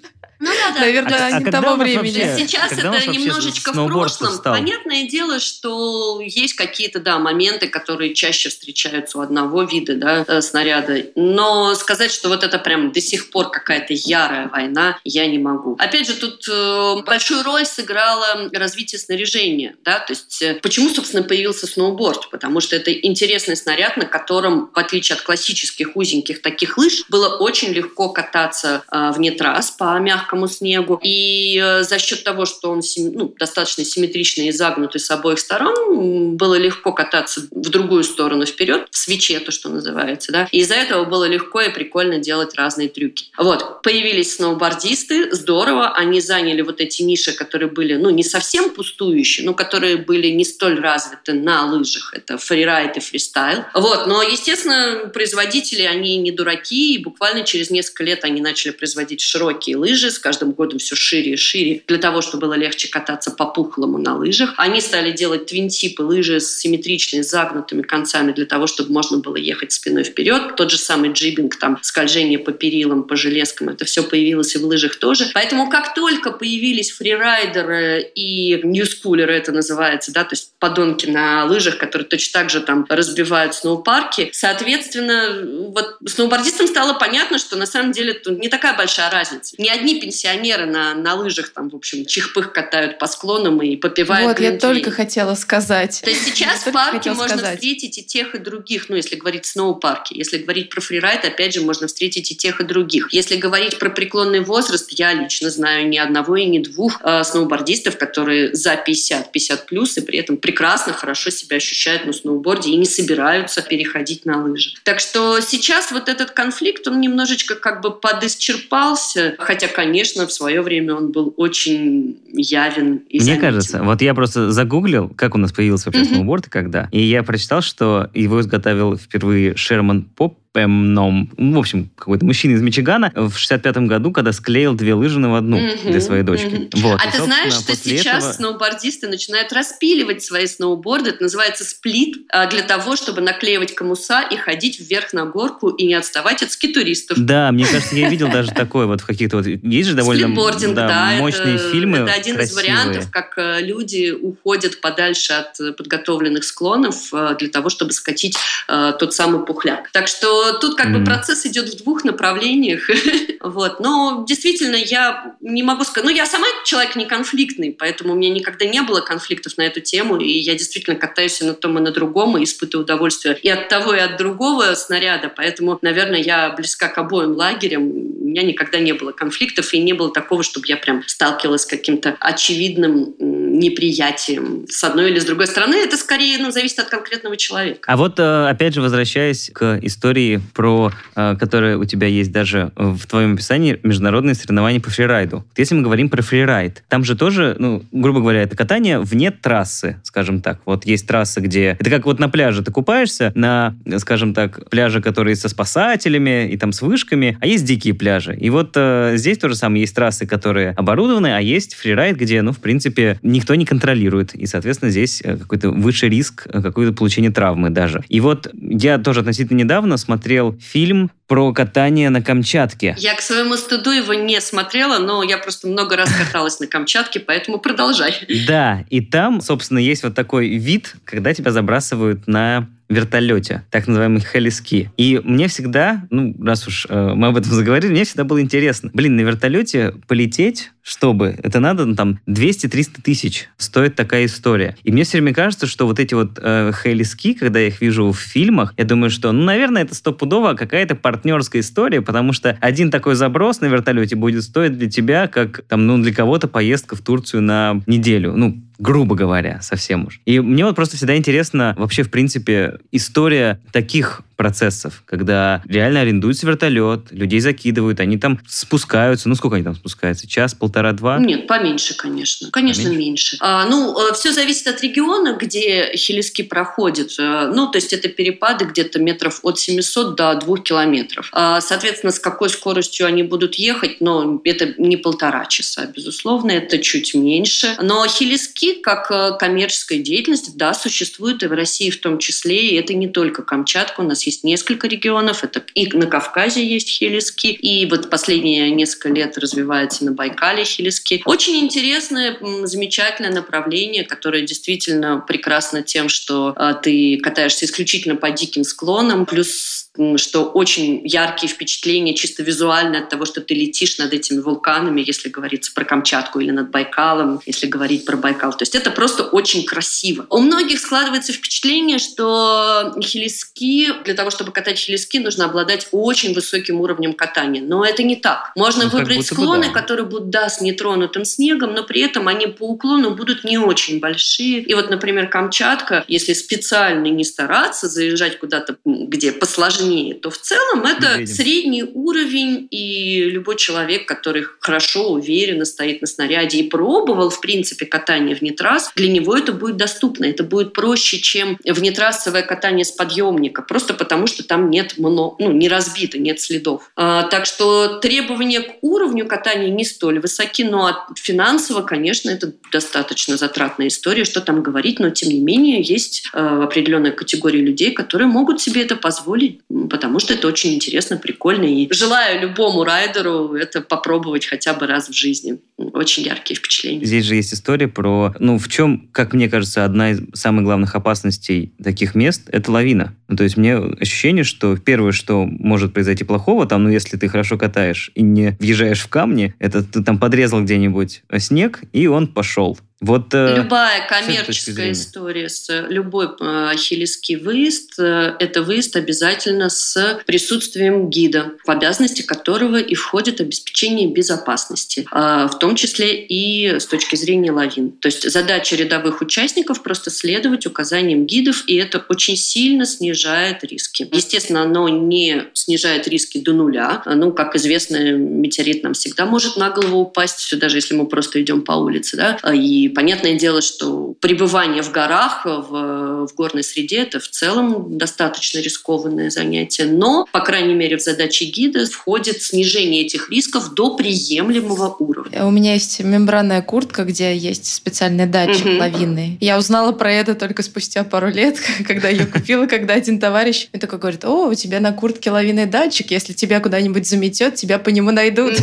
Ну да, да. Наверное, а, не а того времени. Вообще, Сейчас это немножечко в прошлом. Стал? Понятное дело, что есть какие-то, да, моменты, которые чаще встречаются у одного вида, да, э, снаряда. Но сказать, что вот это прям до сих пор какая-то ярая война, я не могу. Опять же, тут э, большую роль сыграло развитие снаряжения, да, то есть э, почему, собственно, появился сноуборд? Потому что это интересный снаряд, на котором, в отличие от классических узеньких таких лыж, было очень легко кататься вне трасс по мягкому мягкому снегу. И э, за счет того, что он ну, достаточно симметричный и загнутый с обоих сторон, было легко кататься в другую сторону вперед, в свече, то, что называется. Да? И из-за этого было легко и прикольно делать разные трюки. Вот. Появились сноубордисты, здорово. Они заняли вот эти ниши, которые были, ну, не совсем пустующие, но которые были не столь развиты на лыжах. Это фрирайд и фристайл. Вот. Но, естественно, производители, они не дураки, и буквально через несколько лет они начали производить широкие лыжи с каждым годом все шире и шире, для того, чтобы было легче кататься по пухлому на лыжах. Они стали делать твинтипы, лыжи с симметричными, загнутыми концами, для того, чтобы можно было ехать спиной вперед. Тот же самый джибинг, там, скольжение по перилам, по железкам, это все появилось и в лыжах тоже. Поэтому как только появились фрирайдеры и ньюскулеры, это называется, да, то есть подонки на лыжах, которые точно так же там разбивают сноупарки, соответственно, вот сноубордистам стало понятно, что на самом деле тут не такая большая разница. Ни одни пенсионеры на, на лыжах там, в общем, чихпых катают по склонам и попивают Вот, я только хотела сказать. То есть сейчас в парке можно сказать. встретить и тех, и других, ну, если говорить сноу-парки. Если говорить про фрирайд, опять же, можно встретить и тех, и других. Если говорить про преклонный возраст, я лично знаю ни одного и ни двух э, сноубордистов, которые за 50, 50 плюс, и при этом прекрасно, хорошо себя ощущают на сноуборде и не собираются переходить на лыжи. Так что сейчас вот этот конфликт, он немножечко как бы подисчерпался, хотя, конечно, конечно, в свое время он был очень явен и Мне кажется, вот я просто загуглил, как у нас появился вообще mm-hmm. сноуборд и когда, и я прочитал, что его изготовил впервые Шерман Поп Пэмном, ну, в общем, какой-то мужчина из Мичигана в 65-м году, когда склеил две лыжи в одну mm-hmm, для своей дочки. Mm-hmm. Вот. А и, ты знаешь, что сейчас этого... сноубордисты начинают распиливать свои сноуборды, это называется сплит, а, для того, чтобы наклеивать комуса и ходить вверх на горку и не отставать от скитуристов. Да, мне кажется, я видел даже такое вот в каких-то вот... Есть же довольно да, да, мощные это, фильмы Это один красивые. из вариантов, как э, люди уходят подальше от подготовленных склонов э, для того, чтобы скатить э, тот самый пухляк. Так что тут как mm. бы процесс идет в двух направлениях. вот. Но действительно, я не могу сказать... Ну, я сама человек не конфликтный, поэтому у меня никогда не было конфликтов на эту тему, и я действительно катаюсь и на том, и на другом, и испытываю удовольствие и от того, и от другого снаряда. Поэтому, наверное, я близка к обоим лагерям. У меня никогда не было конфликтов, и не было такого, чтобы я прям сталкивалась с каким-то очевидным неприятием с одной или с другой стороны. Это скорее ну, зависит от конкретного человека. А вот, э, опять же, возвращаясь к истории, про, э, которая у тебя есть даже в твоем описании, международные соревнования по фрирайду. Если мы говорим про фрирайд, там же тоже, ну, грубо говоря, это катание вне трассы, скажем так. Вот есть трасса, где... Это как вот на пляже ты купаешься, на, скажем так, пляже, которые со спасателями и там с вышками, а есть дикие пляжи. И вот э, здесь тоже самое. Есть трассы, которые оборудованы, а есть фрирайд, где, ну, в принципе, никто не контролирует. И, соответственно, здесь э, какой-то высший риск э, какое-то получение травмы даже. И вот я тоже относительно недавно смотрел фильм про катание на Камчатке. Я к своему стыду его не смотрела, но я просто много раз каталась на Камчатке, поэтому продолжай. Да, и там, собственно, есть вот такой вид, когда тебя забрасывают на вертолете, так называемый хелиски. И мне всегда, ну, раз уж э, мы об этом заговорили, мне всегда было интересно. Блин, на вертолете полететь, чтобы, это надо, ну, там, 200-300 тысяч стоит такая история. И мне все время кажется, что вот эти вот э, хелиски, когда я их вижу в фильмах, я думаю, что, ну, наверное, это стопудово какая-то партнерская история, потому что один такой заброс на вертолете будет стоить для тебя, как, там, ну, для кого-то поездка в Турцию на неделю. Ну, грубо говоря, совсем уж. И мне вот просто всегда интересно вообще, в принципе, история таких процессов, когда реально арендуется вертолет, людей закидывают, они там спускаются. Ну, сколько они там спускаются? Час, полтора, два? Нет, поменьше, конечно. Конечно, поменьше. меньше. А, ну, э, все зависит от региона, где хелиски проходят. Э, ну, то есть это перепады где-то метров от 700 до 2 километров. А, соответственно, с какой скоростью они будут ехать, но это не полтора часа, безусловно, это чуть меньше. Но хелиски, как э, коммерческая деятельность, да, существует и в России в том числе, и это не только Камчатка, у нас есть несколько регионов, это и на Кавказе есть хелиски, и вот последние несколько лет развивается на Байкале хелиски. Очень интересное, замечательное направление, которое действительно прекрасно тем, что э, ты катаешься исключительно по диким склонам, плюс что очень яркие впечатления чисто визуально от того, что ты летишь над этими вулканами, если говорится про Камчатку или над Байкалом, если говорить про Байкал. То есть это просто очень красиво. У многих складывается впечатление, что хелиски, для того, чтобы катать хелиски, нужно обладать очень высоким уровнем катания. Но это не так. Можно ну, выбрать склоны, да. которые будут, да, с нетронутым снегом, но при этом они по уклону будут не очень большие. И вот, например, Камчатка, если специально не стараться заезжать куда-то, где посложнее сложнее, то в целом это средний уровень, и любой человек, который хорошо, уверенно стоит на снаряде и пробовал, в принципе, катание в нетрас, для него это будет доступно. Это будет проще, чем внетрассовое катание с подъемника, просто потому что там нет много, ну, не разбито, нет следов. А, так что требования к уровню катания не столь высоки, но от финансово, конечно, это достаточно затратная история, что там говорить, но тем не менее есть э, определенная категория людей, которые могут себе это позволить потому что это очень интересно, прикольно. И желаю любому райдеру это попробовать хотя бы раз в жизни. Очень яркие впечатления. Здесь же есть история про... Ну, в чем, как мне кажется, одна из самых главных опасностей таких мест — это лавина. Ну, то есть мне ощущение, что первое, что может произойти плохого, там, ну, если ты хорошо катаешь и не въезжаешь в камни, это ты там подрезал где-нибудь снег, и он пошел. Вот, э, Любая коммерческая история с любой э, хилиский выезд, э, это выезд обязательно с присутствием гида, в обязанности которого и входит обеспечение безопасности, в том числе и с точки зрения лавин. То есть задача рядовых участников просто следовать указаниям гидов, и это очень сильно снижает риски. Естественно, оно не снижает риски до нуля. Ну, как известно, метеорит нам всегда может на голову упасть, даже если мы просто идем по улице, да, и понятное дело, что пребывание в горах, в, в горной среде, это в целом достаточно рискованное занятие. Но, по крайней мере, в задачи гида входит снижение этих рисков до приемлемого уровня. У меня есть мембранная куртка, где есть специальный датчик угу. лавины. Я узнала про это только спустя пару лет, когда ее купила, когда один товарищ мне такой говорит, о, у тебя на куртке лавинный датчик, если тебя куда-нибудь заметет, тебя по нему найдут.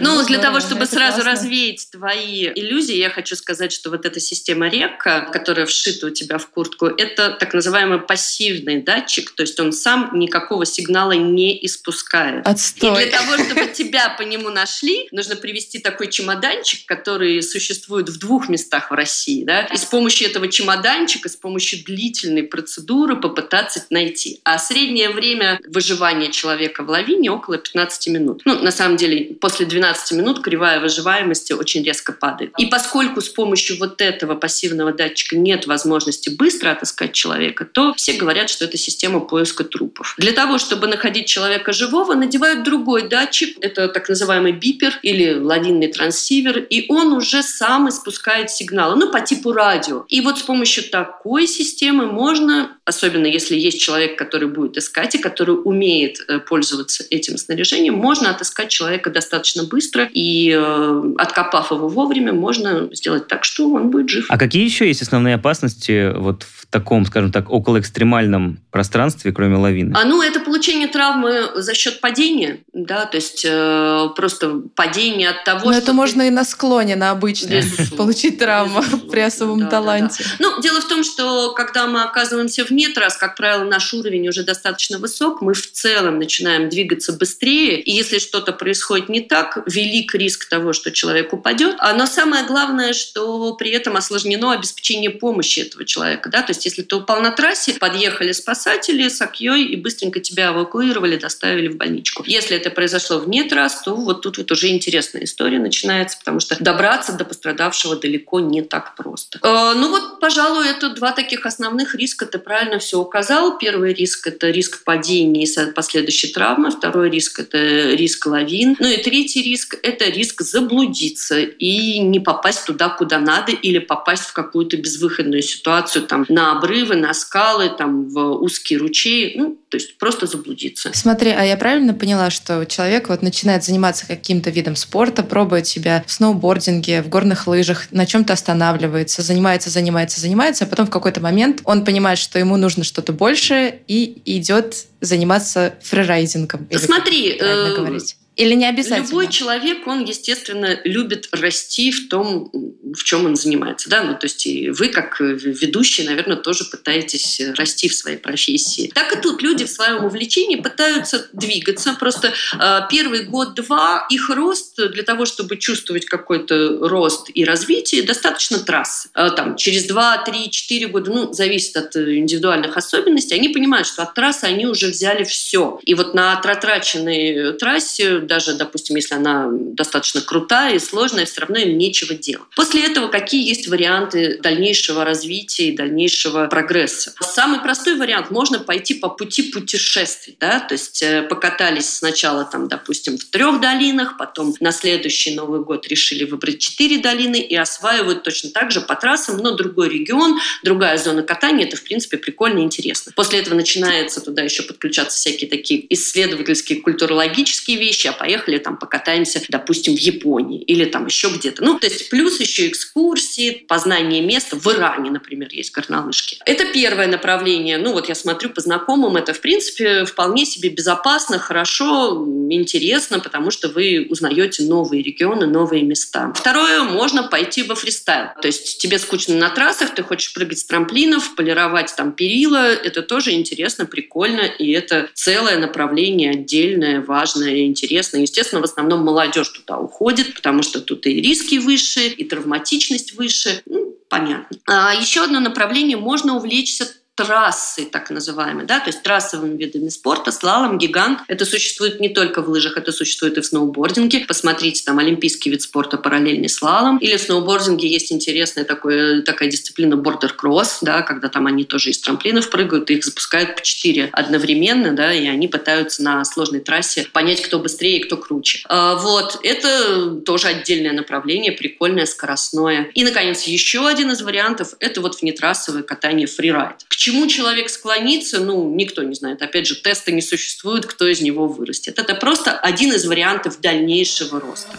Ну, для того, чтобы сразу развеять твои иллюзии, я хочу сказать, сказать, что вот эта система река, которая вшита у тебя в куртку, это так называемый пассивный датчик, то есть он сам никакого сигнала не испускает. Отстой. И для того, чтобы тебя по нему нашли, нужно привести такой чемоданчик, который существует в двух местах в России, да, и с помощью этого чемоданчика, с помощью длительной процедуры попытаться найти. А среднее время выживания человека в лавине около 15 минут. Ну, на самом деле, после 12 минут кривая выживаемости очень резко падает. И поскольку с помощью помощью вот этого пассивного датчика нет возможности быстро отыскать человека, то все говорят, что это система поиска трупов. Для того, чтобы находить человека живого, надевают другой датчик, это так называемый бипер или лавинный трансивер, и он уже сам испускает сигналы, ну, по типу радио. И вот с помощью такой системы можно, особенно если есть человек, который будет искать и который умеет э, пользоваться этим снаряжением, можно отыскать человека достаточно быстро, и э, откопав его вовремя, можно сделать так, что он будет жив. А какие еще есть основные опасности вот в таком, скажем так, около экстремальном пространстве, кроме лавины? А, ну, это получение травмы за счет падения, да, то есть э, просто падение от того, Но что... это ты... можно и на склоне, на обычном, получить травму при особом да, таланте. Да, да. Ну, дело в том, что когда мы оказываемся вне трасс, как правило, наш уровень уже достаточно высок, мы в целом начинаем двигаться быстрее, и если что-то происходит не так, велик риск того, что человек упадет. А, но самое главное, что при этом осложнено обеспечение помощи этого человека. Да? То есть если ты упал на трассе, подъехали спасатели с окьей и быстренько тебя эвакуировали, доставили в больничку. Если это произошло вне трасс, то вот тут вот уже интересная история начинается, потому что добраться до пострадавшего далеко не так просто. Э, ну вот, пожалуй, это два таких основных риска. Ты правильно все указал. Первый риск – это риск падения и последующей травмы. Второй риск – это риск лавин. Ну и третий риск – это риск заблудиться и не попасть туда, куда надо, или попасть в какую-то безвыходную ситуацию, там, на обрывы, на скалы, там, в узкие ручей. Ну, то есть просто заблудиться. Смотри, а я правильно поняла, что человек вот начинает заниматься каким-то видом спорта, пробует себя в сноубординге, в горных лыжах, на чем-то останавливается, занимается, занимается, занимается, а потом в какой-то момент он понимает, что ему нужно что-то большее и идет заниматься фрирайдингом. Смотри, э. Или не обязательно? Любой человек, он, естественно, любит расти в том, в чем он занимается. Да? Ну, то есть и вы, как ведущий, наверное, тоже пытаетесь расти в своей профессии. Так и тут люди в своем увлечении пытаются двигаться. Просто э, первый год-два их рост для того, чтобы чувствовать какой-то рост и развитие, достаточно трассы. Э, там, через 2, 3, 4 года, ну, зависит от индивидуальных особенностей, они понимают, что от трассы они уже взяли все. И вот на протраченной трассе даже, допустим, если она достаточно крутая и сложная, все равно им нечего делать. После этого какие есть варианты дальнейшего развития и дальнейшего прогресса? Самый простой вариант – можно пойти по пути путешествий. Да? То есть э, покатались сначала, там, допустим, в трех долинах, потом на следующий Новый год решили выбрать четыре долины и осваивают точно так же по трассам, но другой регион, другая зона катания. Это, в принципе, прикольно и интересно. После этого начинается туда еще подключаться всякие такие исследовательские, культурологические вещи, а поехали там покатаемся, допустим, в Японии или там еще где-то. Ну, то есть плюс еще экскурсии, познание места. В Иране, например, есть горнолыжки. Это первое направление. Ну, вот я смотрю по знакомым, это, в принципе, вполне себе безопасно, хорошо, интересно, потому что вы узнаете новые регионы, новые места. Второе, можно пойти во фристайл. То есть тебе скучно на трассах, ты хочешь прыгать с трамплинов, полировать там перила. Это тоже интересно, прикольно, и это целое направление отдельное, важное, интересное интересно. Естественно, в основном молодежь туда уходит, потому что тут и риски выше, и травматичность выше. Ну, понятно. А еще одно направление – можно увлечься трассы, так называемые, да, то есть трассовыми видами спорта, слалом, гигант. Это существует не только в лыжах, это существует и в сноубординге. Посмотрите, там олимпийский вид спорта параллельный слалом. Или в сноубординге есть интересная такое, такая дисциплина бордер-кросс, да, когда там они тоже из трамплинов прыгают, и их запускают по четыре одновременно, да, и они пытаются на сложной трассе понять, кто быстрее и кто круче. А, вот, это тоже отдельное направление, прикольное, скоростное. И, наконец, еще один из вариантов – это вот внетрассовое катание фрирайд. К чему человек склонится, ну, никто не знает. Опять же, теста не существует, кто из него вырастет. Это просто один из вариантов дальнейшего роста.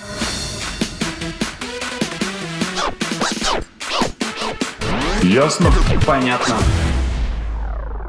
Ясно? Понятно.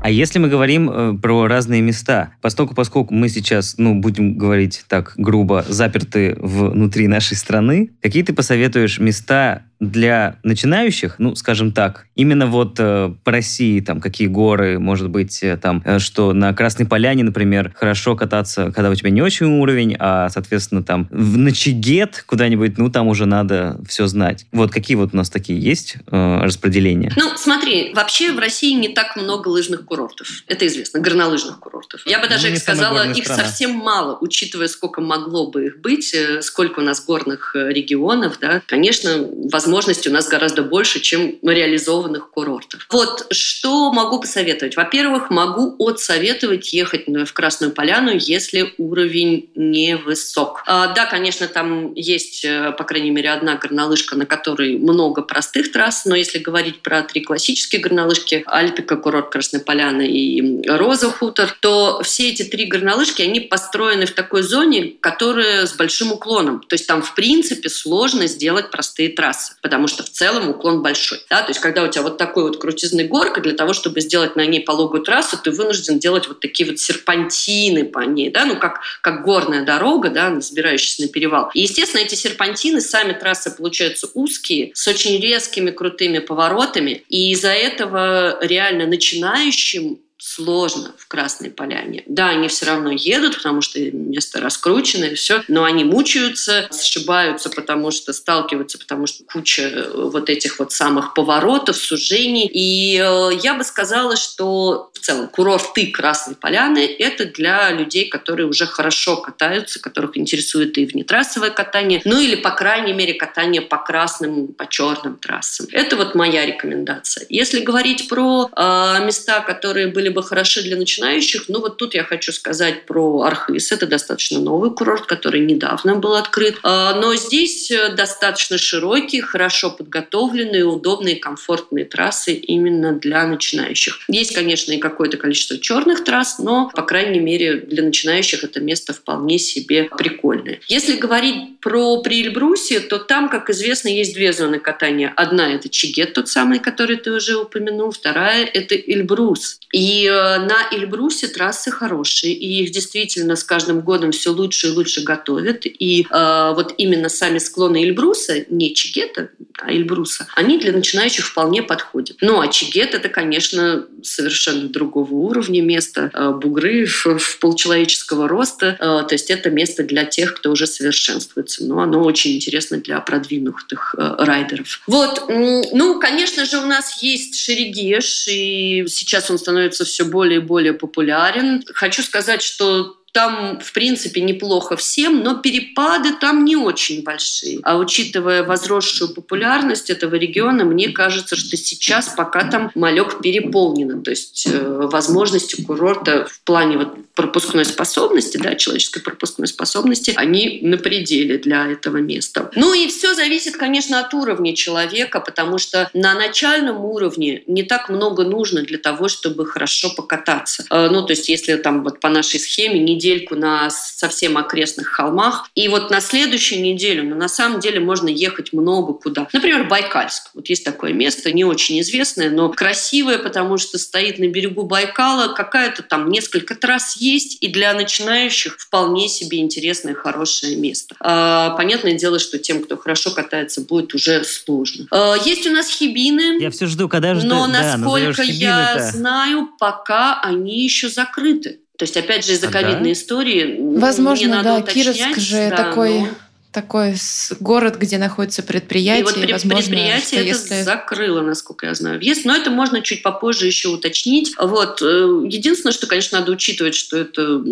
А если мы говорим э, про разные места, поскольку, поскольку мы сейчас, ну, будем говорить так грубо, заперты внутри нашей страны, какие ты посоветуешь места для начинающих, ну, скажем так, именно вот э, по России, там, какие горы, может быть, э, там, э, что на Красной Поляне, например, хорошо кататься, когда у тебя не очень уровень, а, соответственно, там, в Ночегет куда-нибудь, ну, там уже надо все знать. Вот какие вот у нас такие есть э, распределения? Ну, смотри, вообще в России не так много лыжных курортов. Это известно, горнолыжных курортов. Я бы даже ну, сказала, их страна. совсем мало, учитывая, сколько могло бы их быть, э, сколько у нас горных э, регионов, да. Конечно, возможно, возможностей у нас гораздо больше, чем реализованных курортов. Вот что могу посоветовать? Во-первых, могу отсоветовать ехать в Красную Поляну, если уровень невысок. А, да, конечно, там есть, э, по крайней мере, одна горнолыжка, на которой много простых трасс, но если говорить про три классические горнолыжки, Альпика, курорт Красной Поляны и Роза Хутор, то все эти три горнолыжки, они построены в такой зоне, которая с большим уклоном. То есть там, в принципе, сложно сделать простые трассы потому что в целом уклон большой. Да? То есть когда у тебя вот такой вот крутизный горка, для того, чтобы сделать на ней пологую трассу, ты вынужден делать вот такие вот серпантины по ней, да? ну как, как горная дорога, да, взбирающаяся на перевал. И, естественно, эти серпантины, сами трассы получаются узкие, с очень резкими крутыми поворотами, и из-за этого реально начинающим сложно в Красной Поляне. Да, они все равно едут, потому что место раскручено и все, но они мучаются, сшибаются, потому что сталкиваются, потому что куча э, вот этих вот самых поворотов, сужений. И э, я бы сказала, что в целом курорты Красной Поляны – это для людей, которые уже хорошо катаются, которых интересует и внетрассовое катание, ну или, по крайней мере, катание по красным, по черным трассам. Это вот моя рекомендация. Если говорить про э, места, которые были бы хороши для начинающих, ну вот тут я хочу сказать про Архыз. Это достаточно новый курорт, который недавно был открыт. А, но здесь э, достаточно широкие, хорошо подготовленные, удобные, комфортные трассы именно для начинающих. Есть, конечно, и какое-то количество черных трасс, но, по крайней мере, для начинающих это место вполне себе прикольное. Если говорить про Приэльбрусе, то там, как известно, есть две зоны катания. Одна – это Чигет, тот самый, который ты уже упомянул. Вторая – это Эльбрус. И э, на Эльбрусе трассы хорошие, и их действительно с каждым годом все лучше и лучше готовят. И э, вот именно сами склоны Эльбруса, не Чигета, а Эльбруса, они для начинающих вполне подходят. Ну а Чигет это, конечно, совершенно другого уровня место, э, бугры в, полчеловеческого роста, э, то есть это место для тех, кто уже совершенствуется. Но оно очень интересно для продвинутых э, райдеров. Вот, ну, конечно же, у нас есть Шерегеш, и сейчас он становится все более и более популярен. Хочу сказать, что там, в принципе, неплохо всем, но перепады там не очень большие. А учитывая возросшую популярность этого региона, мне кажется, что сейчас пока там малек переполнено. То есть э, возможности курорта в плане вот пропускной способности, да, человеческой пропускной способности, они на пределе для этого места. Ну и все зависит, конечно, от уровня человека, потому что на начальном уровне не так много нужно для того, чтобы хорошо покататься. Э, ну, то есть если там вот по нашей схеме не недельку на совсем окрестных холмах. И вот на следующую неделю, ну, на самом деле можно ехать много куда. Например, Байкальск. Вот есть такое место, не очень известное, но красивое, потому что стоит на берегу Байкала. Какая-то там несколько трасс есть, и для начинающих вполне себе интересное, хорошее место. А, понятное дело, что тем, кто хорошо катается, будет уже сложно. А, есть у нас хибины. Я все жду, когда же Но, да, насколько я знаю, пока они еще закрыты. То есть, опять же, из-за а, ковидной да? истории... Возможно, да, Кировск же да, такой... Но такой город, где находится предприятие. И вот при, возможно, предприятие это если... закрыло, насколько я знаю, въезд. Но это можно чуть попозже еще уточнить. Вот. Э, единственное, что, конечно, надо учитывать, что это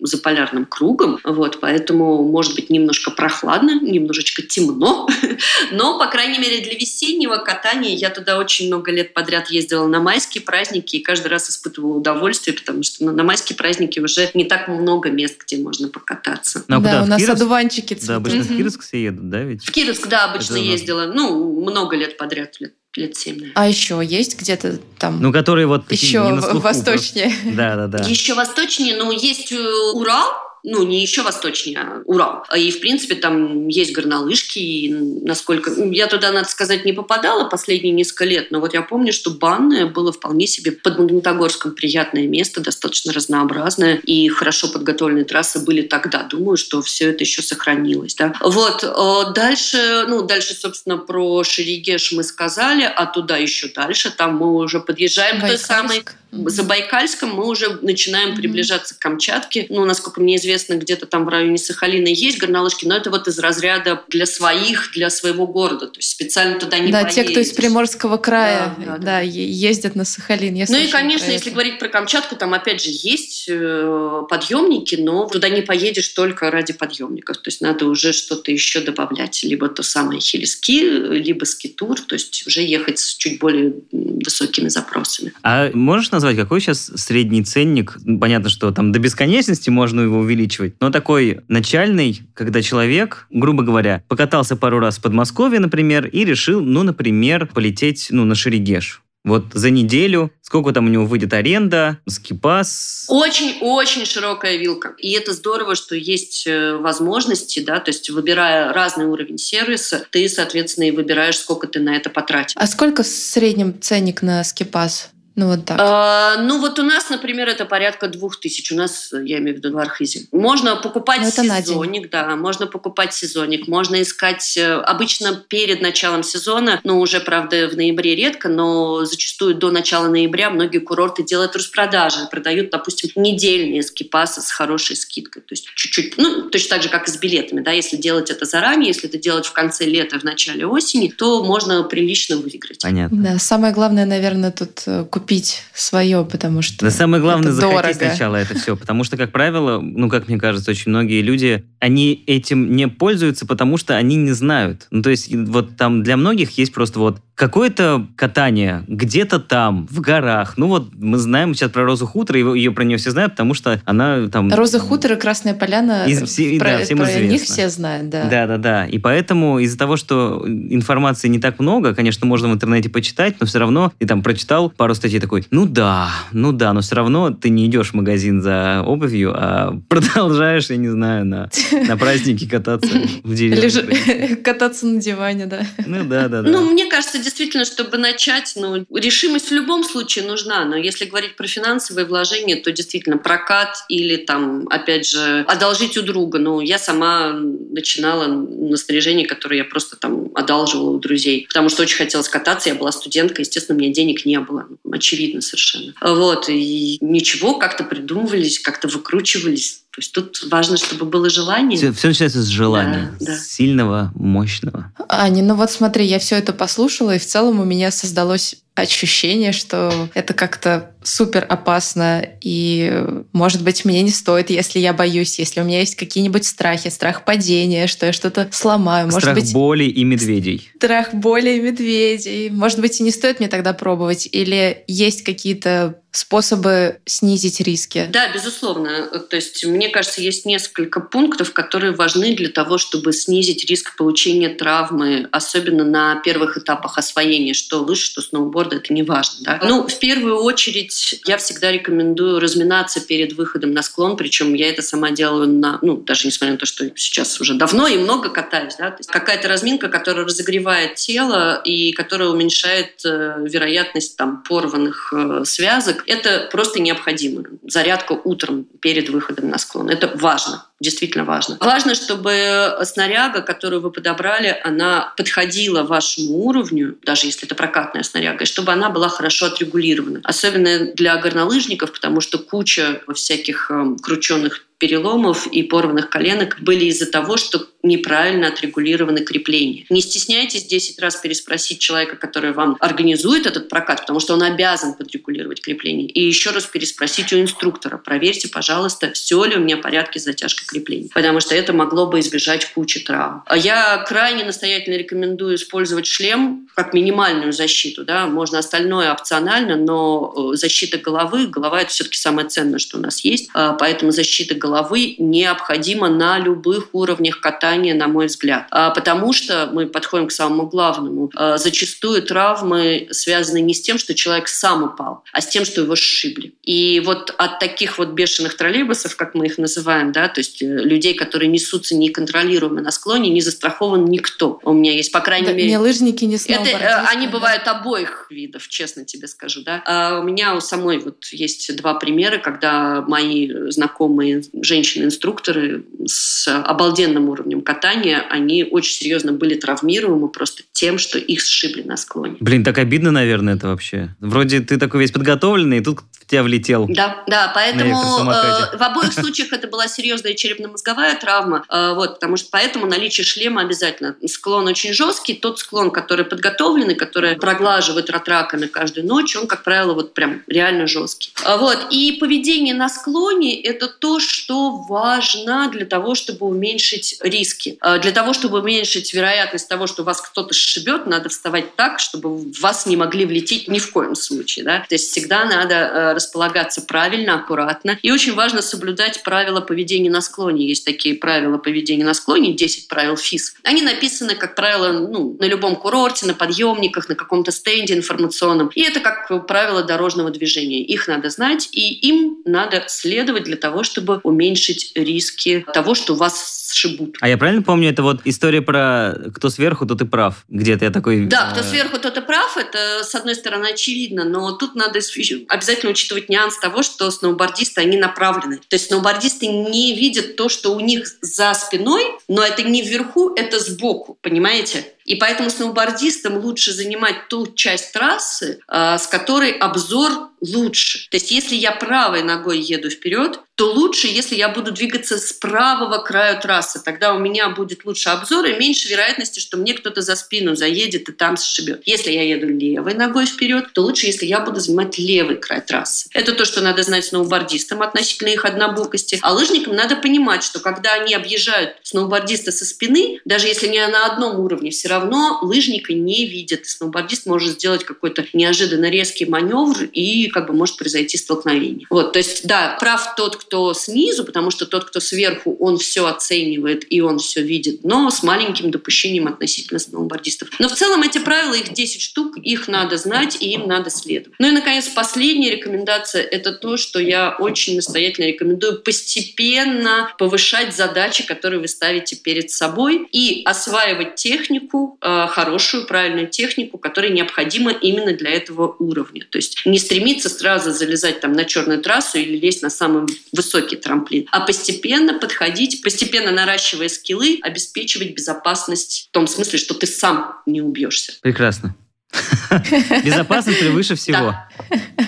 за полярным кругом. Вот. Поэтому, может быть, немножко прохладно, немножечко темно. Но, по крайней мере, для весеннего катания я туда очень много лет подряд ездила на майские праздники и каждый раз испытывала удовольствие, потому что на майские праздники уже не так много мест, где можно покататься. Да, у нас одуванчики цветут. В Кировск все едут, да, ведь? В Кировск, да, обычно Это ездила. Ну, много лет подряд, лет лет 7. А еще есть где-то там? Ну, которые вот еще не на слуху, восточнее. Да, да, да. Еще восточнее, но есть э, Урал, ну, не еще восточнее, а Урал. И, в принципе, там есть горнолыжки, и насколько... Ну, я туда, надо сказать, не попадала последние несколько лет, но вот я помню, что банное было вполне себе под Магнитогорском приятное место, достаточно разнообразное, и хорошо подготовленные трассы были тогда. Думаю, что все это еще сохранилось, да. Вот. Э, дальше, ну, дальше, собственно, про Шерегеш мы сказали, а туда еще дальше, там мы уже подъезжаем к той самой за Байкальском мы уже начинаем приближаться к Камчатке. Ну, насколько мне известно, где-то там в районе Сахалина есть горнолыжки, но это вот из разряда для своих, для своего города. То есть специально туда не Да, поедешь. те, кто из Приморского края, да, да, да. да ездят на Сахалин. Я ну и, конечно, если говорить про Камчатку, там опять же есть э, подъемники, но туда не поедешь только ради подъемников. То есть надо уже что-то еще добавлять. Либо то самое хелиски, либо скитур, то есть уже ехать с чуть более высокими запросами. А можешь назвать назвать, какой сейчас средний ценник? Понятно, что там до бесконечности можно его увеличивать, но такой начальный, когда человек, грубо говоря, покатался пару раз в Подмосковье, например, и решил, ну, например, полететь ну, на Шерегеш. Вот за неделю сколько там у него выйдет аренда, скипас? Очень-очень широкая вилка. И это здорово, что есть э, возможности, да, то есть выбирая разный уровень сервиса, ты, соответственно, и выбираешь, сколько ты на это потратишь. А сколько в среднем ценник на скипас? Ну вот так. А, ну вот у нас, например, это порядка двух тысяч. У нас, я имею в виду в Архизе. Можно покупать Ну, сезонник, да, можно покупать сезонник, можно искать э, обычно перед началом сезона, ну уже, правда, в ноябре редко, но зачастую до начала ноября многие курорты делают распродажи, продают, допустим, недельные скипасы с хорошей скидкой. То есть чуть-чуть, ну, точно так же, как и с билетами, да, если делать это заранее, если это делать в конце лета, в начале осени, то можно прилично выиграть. Понятно. Да, самое главное, наверное, тут э, купить свое, потому что Да самое главное это захотеть дорого. сначала это все, потому что, как правило, ну, как мне кажется, очень многие люди, они этим не пользуются, потому что они не знают. Ну, то есть вот там для многих есть просто вот какое-то катание где-то там, в горах. Ну вот мы знаем сейчас про Розу Хутор, и ее про нее все знают, потому что она там... Роза Хутор и Красная Поляна, Из- все- про, да, всем про них известно. все знают, да. Да, да, да. И поэтому из-за того, что информации не так много, конечно, можно в интернете почитать, но все равно ты там прочитал пару статей такой, ну да, ну да, но все равно ты не идешь в магазин за обувью, а продолжаешь, я не знаю, на, на праздники кататься в деревне. Кататься на диване, да. Ну да, да, да. Ну, мне кажется, действительно, чтобы начать, ну, решимость в любом случае нужна, но если говорить про финансовые вложения, то действительно прокат или там, опять же, одолжить у друга. Ну, я сама начинала на снаряжение, которое я просто там одалживала у друзей, потому что очень хотелось кататься, я была студентка, естественно, у меня денег не было, Ну, очевидно совершенно. Вот, и ничего, как-то придумывались, как-то выкручивались. То есть тут важно, чтобы было желание. Все, все начинается с желания. Да, да. Сильного, мощного. Аня, ну вот смотри, я все это послушала, и в целом у меня создалось ощущение, что это как-то супер опасно, и, может быть, мне не стоит, если я боюсь, если у меня есть какие-нибудь страхи, страх падения, что я что-то сломаю, может Страх быть, боли и медведей. страх боли и медведей. Может быть, и не стоит мне тогда пробовать, или есть какие-то способы снизить риски. Да, безусловно. То есть, мне кажется, есть несколько пунктов, которые важны для того, чтобы снизить риск получения травмы, особенно на первых этапах освоения, что лыж, что сноуборда, это не важно. Да? Ну, в первую очередь, я всегда рекомендую разминаться перед выходом на склон, причем я это сама делаю на, ну, даже несмотря на то, что сейчас уже давно и много катаюсь, да, какая-то разминка, которая разогревает тело и которая уменьшает э, вероятность там порванных э, связок, это просто необходимо. Зарядка утром перед выходом на склон. Это важно, действительно важно. Важно, чтобы снаряга, которую вы подобрали, она подходила вашему уровню, даже если это прокатная снаряга, и чтобы она была хорошо отрегулирована. Особенно для горнолыжников, потому что куча всяких эм, крученных переломов и порванных коленок были из-за того, что неправильно отрегулированы крепления. Не стесняйтесь 10 раз переспросить человека, который вам организует этот прокат, потому что он обязан подрегулировать крепление. И еще раз переспросить у инструктора. Проверьте, пожалуйста, все ли у меня в порядке с затяжкой крепления. Потому что это могло бы избежать кучи травм. А Я крайне настоятельно рекомендую использовать шлем как минимальную защиту. Да? Можно остальное опционально, но э, защита головы, голова это все-таки самое ценное, что у нас есть. А, Поэтому защита головы необходима на любых уровнях катания, на мой взгляд. А, Потому что мы подходим к самому главному. А, Зачастую травмы связаны не с тем, что человек сам упал, а с тем, что его сшибли. И вот от таких вот бешеных троллейбусов, как мы их называем, да, то есть э, людей, которые несутся неконтролируемо на склоне, не застрахован никто. У меня есть, по крайней Да, мере... не лыжники, не Это, э, они да. бывают обоих видов, честно тебе скажу, да. А у меня у самой вот есть два примера, когда мои знакомые женщины-инструкторы с обалденным уровнем катания, они очень серьезно были травмируемы просто тем, что их сшибли на склоне. Блин, так обидно, наверное, это вообще. Вроде ты такой весь подготовленный, и тут в тебя влетел. Да, да, поэтому э, в обоих случаях это была серьезная черепно-мозговая травма, э, вот, потому что поэтому наличие шлема обязательно. Склон очень жесткий, тот склон, который подготовленный, который проглаживает ратраками каждую ночь, он, как правило, вот прям реально жесткий. А Вот, и поведение на склоне – это то, что важно для того, чтобы уменьшить риски. Э, Для того, чтобы уменьшить вероятность того, что вас кто-то сшибет, надо вставать так, чтобы в вас не могли влететь ни в коем случае. Да? То есть всегда надо э, располагаться правильно, аккуратно. И очень важно соблюдать правила поведения на склоне. Есть такие правила поведения на склоне, 10 правил ФИС. Они написаны, как правило, ну, на любом курорте, на подъемниках, на каком-то стенде информационном. И это как правило дорожного движения. Их надо знать, и им надо следовать для того, чтобы уменьшить риски того, что вас сшибут. А я правильно помню, это вот история про кто сверху, тот и прав. Где-то я такой... Да, кто э, сверху, тот и прав. Это, с одной стороны, очевидно, но тут надо обязательно учитывать нюанс того, что сноубордисты, они направлены. То есть сноубордисты не видят то, что у них за спиной, но это не вверху, это сбоку, понимаете? И поэтому сноубордистам лучше занимать ту часть трассы, а, с которой обзор лучше. То есть если я правой ногой еду вперед, то лучше, если я буду двигаться с правого края трассы. Тогда у меня будет лучше обзор и меньше вероятности, что мне кто-то за спину заедет и там сшибет. Если я еду левой ногой вперед, то лучше, если я буду занимать левый край трассы. Это то, что надо знать сноубордистам относительно их однобокости. А лыжникам надо понимать, что когда они объезжают сноубордиста со спины, даже если не на одном уровне, все равно лыжника не видят. И сноубордист может сделать какой-то неожиданно резкий маневр и как бы может произойти столкновение. Вот, то есть, да, прав тот, кто снизу, потому что тот, кто сверху, он все оценивает и он все видит, но с маленьким допущением относительно сноубордистов. Но в целом эти правила, их 10 штук, их надо знать и им надо следовать. Ну и, наконец, последняя рекомендация – это то, что я очень настоятельно рекомендую постепенно повышать задачи, которые вы ставите перед собой и осваивать технику, э, хорошую, правильную технику, которая необходима именно для этого уровня. То есть не стремиться сразу залезать там на черную трассу или лезть на самый высокий трамплин, а постепенно подходить, постепенно наращивая скиллы, обеспечивать безопасность в том смысле, что ты сам не убьешься. Прекрасно. Безопасность превыше всего.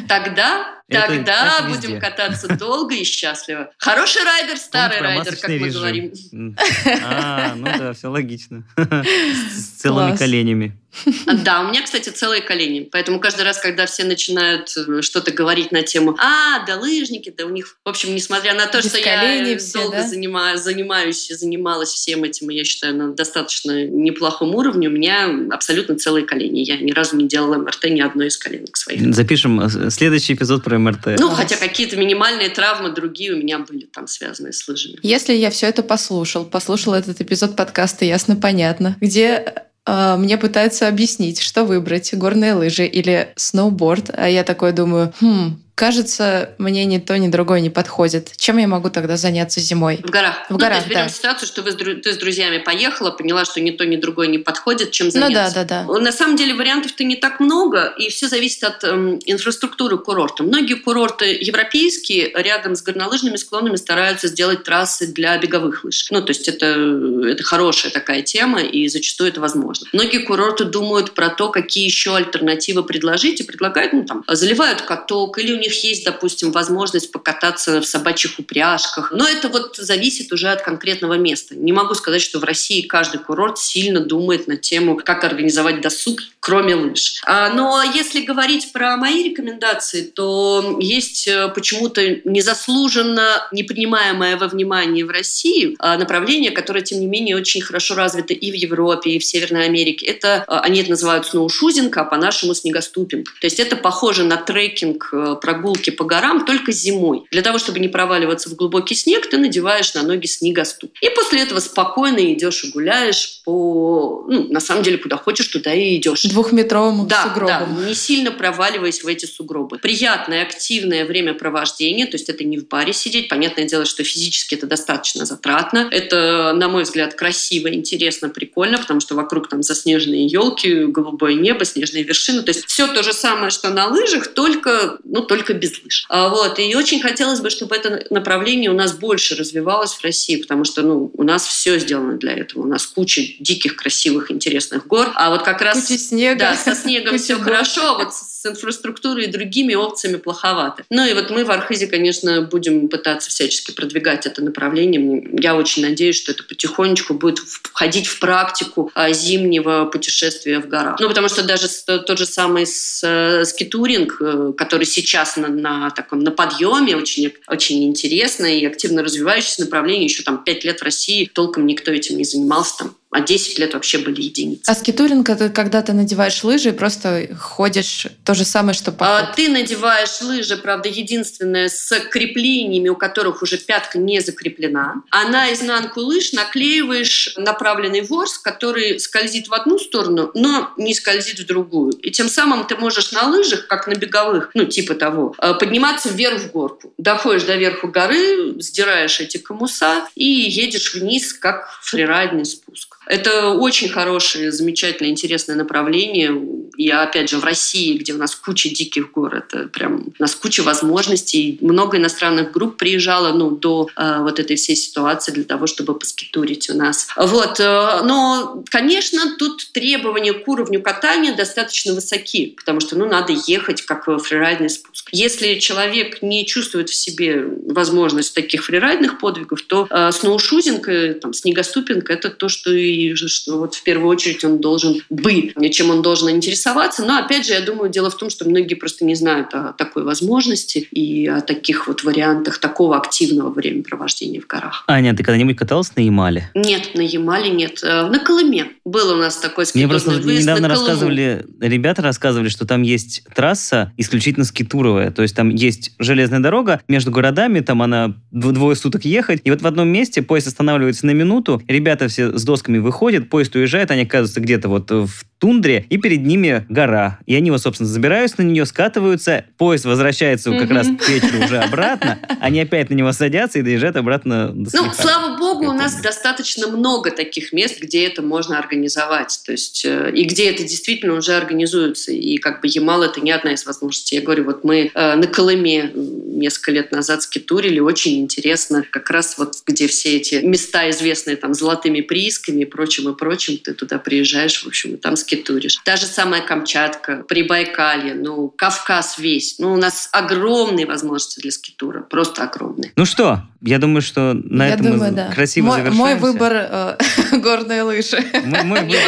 Тогда Тогда это, будем кататься долго и счастливо. Хороший райдер, старый райдер, как мы режим. говорим. А, ну да, все логично. С целыми коленями. Да, у меня, кстати, целые колени. Поэтому каждый раз, когда все начинают э, что-то говорить на тему «А, да лыжники, да у них...» В общем, несмотря на то, Без что я все, долго да? занимаю, занимаюсь и занималась всем этим, и я считаю, на достаточно неплохом уровне, у меня абсолютно целые колени. Я ни разу не делала МРТ ни одной из коленок своих. Запишем э, следующий эпизод про МРТ. Ну, хотя какие-то минимальные травмы другие у меня были там связанные с лыжами. Если я все это послушал, послушал этот эпизод подкаста «Ясно, понятно», где мне пытаются объяснить, что выбрать, горные лыжи или сноуборд, а я такой думаю, хм, кажется, мне ни то, ни другое не подходит. Чем я могу тогда заняться зимой? В горах. В ну, горах, то есть берем да. ситуацию, что вы, ты с друзьями поехала, поняла, что ни то, ни другое не подходит, чем заняться. Ну да, да, да. На самом деле вариантов-то не так много, и все зависит от эм, инфраструктуры курорта. Многие курорты европейские рядом с горнолыжными склонами стараются сделать трассы для беговых лыж. Ну, то есть это, это хорошая такая тема, и зачастую это возможно. Многие курорты думают про то, какие еще альтернативы предложить, и предлагают, ну, там, заливают каток, или у них них есть, допустим, возможность покататься в собачьих упряжках. Но это вот зависит уже от конкретного места. Не могу сказать, что в России каждый курорт сильно думает на тему, как организовать досуг, кроме лыж. А, но если говорить про мои рекомендации, то есть э, почему-то незаслуженно непринимаемое во внимание в России а, направление, которое, тем не менее, очень хорошо развито и в Европе, и в Северной Америке. Это, а, они это называют сноушузинг, а по-нашему снегоступинг. То есть это похоже на трекинг, э, про прогулки по горам только зимой. Для того, чтобы не проваливаться в глубокий снег, ты надеваешь на ноги снегоступ. И после этого спокойно идешь и гуляешь по... Ну, на самом деле, куда хочешь, туда и идешь. Двухметровым да, сугробом. Да, не сильно проваливаясь в эти сугробы. Приятное, активное времяпровождение, то есть это не в баре сидеть. Понятное дело, что физически это достаточно затратно. Это, на мой взгляд, красиво, интересно, прикольно, потому что вокруг там заснеженные елки, голубое небо, снежные вершины. То есть все то же самое, что на лыжах, только, ну, только только без лыж. А, вот. И очень хотелось бы, чтобы это направление у нас больше развивалось в России, потому что ну, у нас все сделано для этого. У нас куча диких, красивых, интересных гор. А вот как раз... Куча снега. Да, со снегом все хорошо, а вот с инфраструктурой и другими опциями плоховато. Ну и вот мы в Архизе, конечно, будем пытаться всячески продвигать это направление. Я очень надеюсь, что это потихонечку будет входить в практику а, зимнего путешествия в горах. Ну, потому что даже тот же самый э, скитуринг, э, который сейчас на, на таком на подъеме, очень, очень интересно и активно развивающееся направление. Еще там пять лет в России толком никто этим не занимался. Там а 10 лет вообще были единицы. А скитуринг это когда ты надеваешь лыжи и просто ходишь то же самое, что поход. А, ты надеваешь лыжи, правда, единственное, с креплениями, у которых уже пятка не закреплена. А на изнанку лыж наклеиваешь направленный ворс, который скользит в одну сторону, но не скользит в другую. И тем самым ты можешь на лыжах, как на беговых, ну типа того, э, подниматься вверх в горку. Доходишь до верху горы, сдираешь эти камуса и едешь вниз, как фрирайдный спуск. Это очень хорошее, замечательное, интересное направление. И опять же, в России, где у нас куча диких гор, это прям у нас куча возможностей. Много иностранных групп приезжало ну, до э, вот этой всей ситуации для того, чтобы поскитурить у нас. Вот. Э, но, конечно, тут требования к уровню катания достаточно высоки, потому что ну, надо ехать как фрирайдный спуск. Если человек не чувствует в себе возможность таких фрирайдных подвигов, то э, сноушузинг, там, снегоступинг – это то, что и что вот в первую очередь он должен бы, чем он должен интересоваться. Но опять же, я думаю, дело в том, что многие просто не знают о такой возможности и о таких вот вариантах такого активного времяпровождения в горах. Аня, ты когда-нибудь каталась на Ямале? Нет, на Ямале нет. Э, на Колыме был у нас такой Мне просто недавно рассказывали, ребята рассказывали, что там есть трасса исключительно скитуровая. То есть там есть железная дорога между городами, там она двое суток ехать. И вот в одном месте поезд останавливается на минуту, ребята все с досками выходит, поезд уезжает, они оказываются где-то вот в тундре, и перед ними гора. И они вот, собственно, забираются на нее, скатываются, поезд возвращается как раз к вечеру уже обратно, они опять на него садятся и доезжают обратно до Ну, слава богу, у нас достаточно много таких мест, где это можно организовать. То есть, э, и где это действительно уже организуется. И как бы Ямал это не одна из возможностей. Я говорю, вот мы э, на Колыме несколько лет назад скитурили, очень интересно, как раз вот где все эти места известные там золотыми приисками, прочим и прочим, ты туда приезжаешь, в общем, и там скитуришь. Та же самая Камчатка, Прибайкалье, ну, Кавказ весь. Ну, у нас огромные возможности для скитура, просто огромные. Ну что, я думаю, что на я этом думаю, мы да. красиво мой, завершаемся. Мой выбор э, горные лыжи. Мой, мой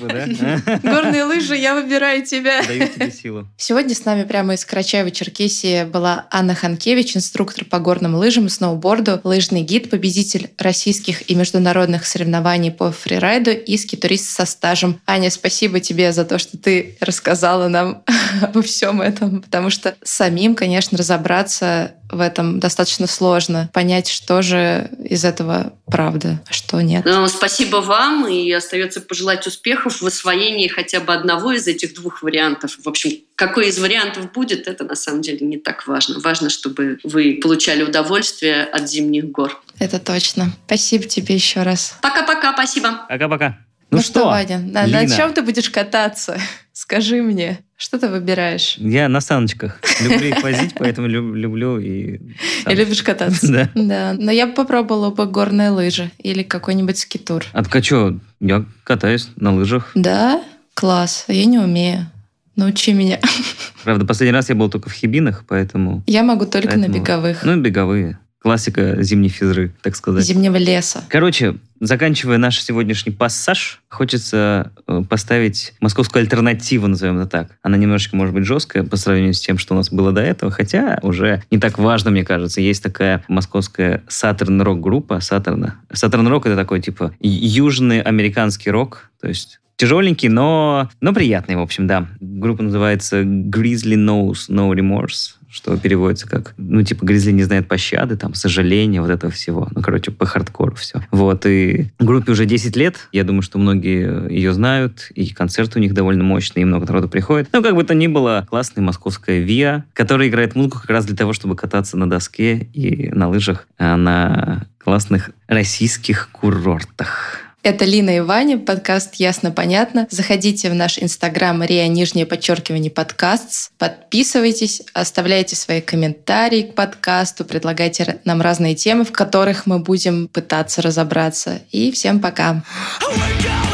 выбор да? Горные лыжи, я выбираю тебя. Даю тебе силу. Сегодня с нами прямо из Карачаева-Черкесии была Анна Ханкевич, инструктор по горным лыжам и сноуборду, лыжный гид, победитель российских и международных соревнований по фрирайду и скитурист со стажем. Аня, спасибо тебе за то, что ты рассказала нам обо всем этом, потому что самим, конечно, разобраться в этом достаточно сложно. Понять, что же из этого правда, а что нет. Ну, спасибо вам, и остается пожелать успехов в освоении хотя бы одного из этих двух вариантов. В общем, какой из вариантов будет, это на самом деле не так важно. Важно, чтобы вы получали удовольствие от зимних гор. Это точно. Спасибо тебе еще раз. Пока-пока, спасибо. Пока-пока. Ну, ну что, что, Ваня, на, на чем ты будешь кататься? Скажи мне, что ты выбираешь? Я на саночках. Люблю их возить, поэтому люблю и... И любишь кататься? Да. Да. Но я бы попробовала бы горные лыжи или какой-нибудь скитур. А так что, я катаюсь на лыжах. Да? Класс. Я не умею. Научи меня. Правда, последний раз я был только в Хибинах, поэтому... Я могу только поэтому... на беговых. Ну, беговые. Классика зимней физры, так сказать. Зимнего леса. Короче, заканчивая наш сегодняшний пассаж, хочется э, поставить московскую альтернативу, назовем это так. Она немножечко, может быть, жесткая по сравнению с тем, что у нас было до этого, хотя уже не так важно, мне кажется. Есть такая московская Saturn рок группа Saturn. Saturn рок это такой типа южный американский рок, то есть тяжеленький, но, но приятный, в общем, да. Группа называется Grizzly Knows No Remorse что переводится как, ну, типа, Гризли не знает пощады, там, сожаления, вот этого всего. Ну, короче, по хардкору все. Вот, и группе уже 10 лет. Я думаю, что многие ее знают, и концерты у них довольно мощные, и много народу приходит. Ну, как бы то ни было, классная московская ВИА, которая играет музыку как раз для того, чтобы кататься на доске и на лыжах а на классных российских курортах. Это Лина и Ваня, подкаст «Ясно-понятно». Заходите в наш инстаграм Риа Нижнее подчеркивание подкаст. Подписывайтесь, оставляйте свои комментарии к подкасту, предлагайте нам разные темы, в которых мы будем пытаться разобраться. И всем пока! Oh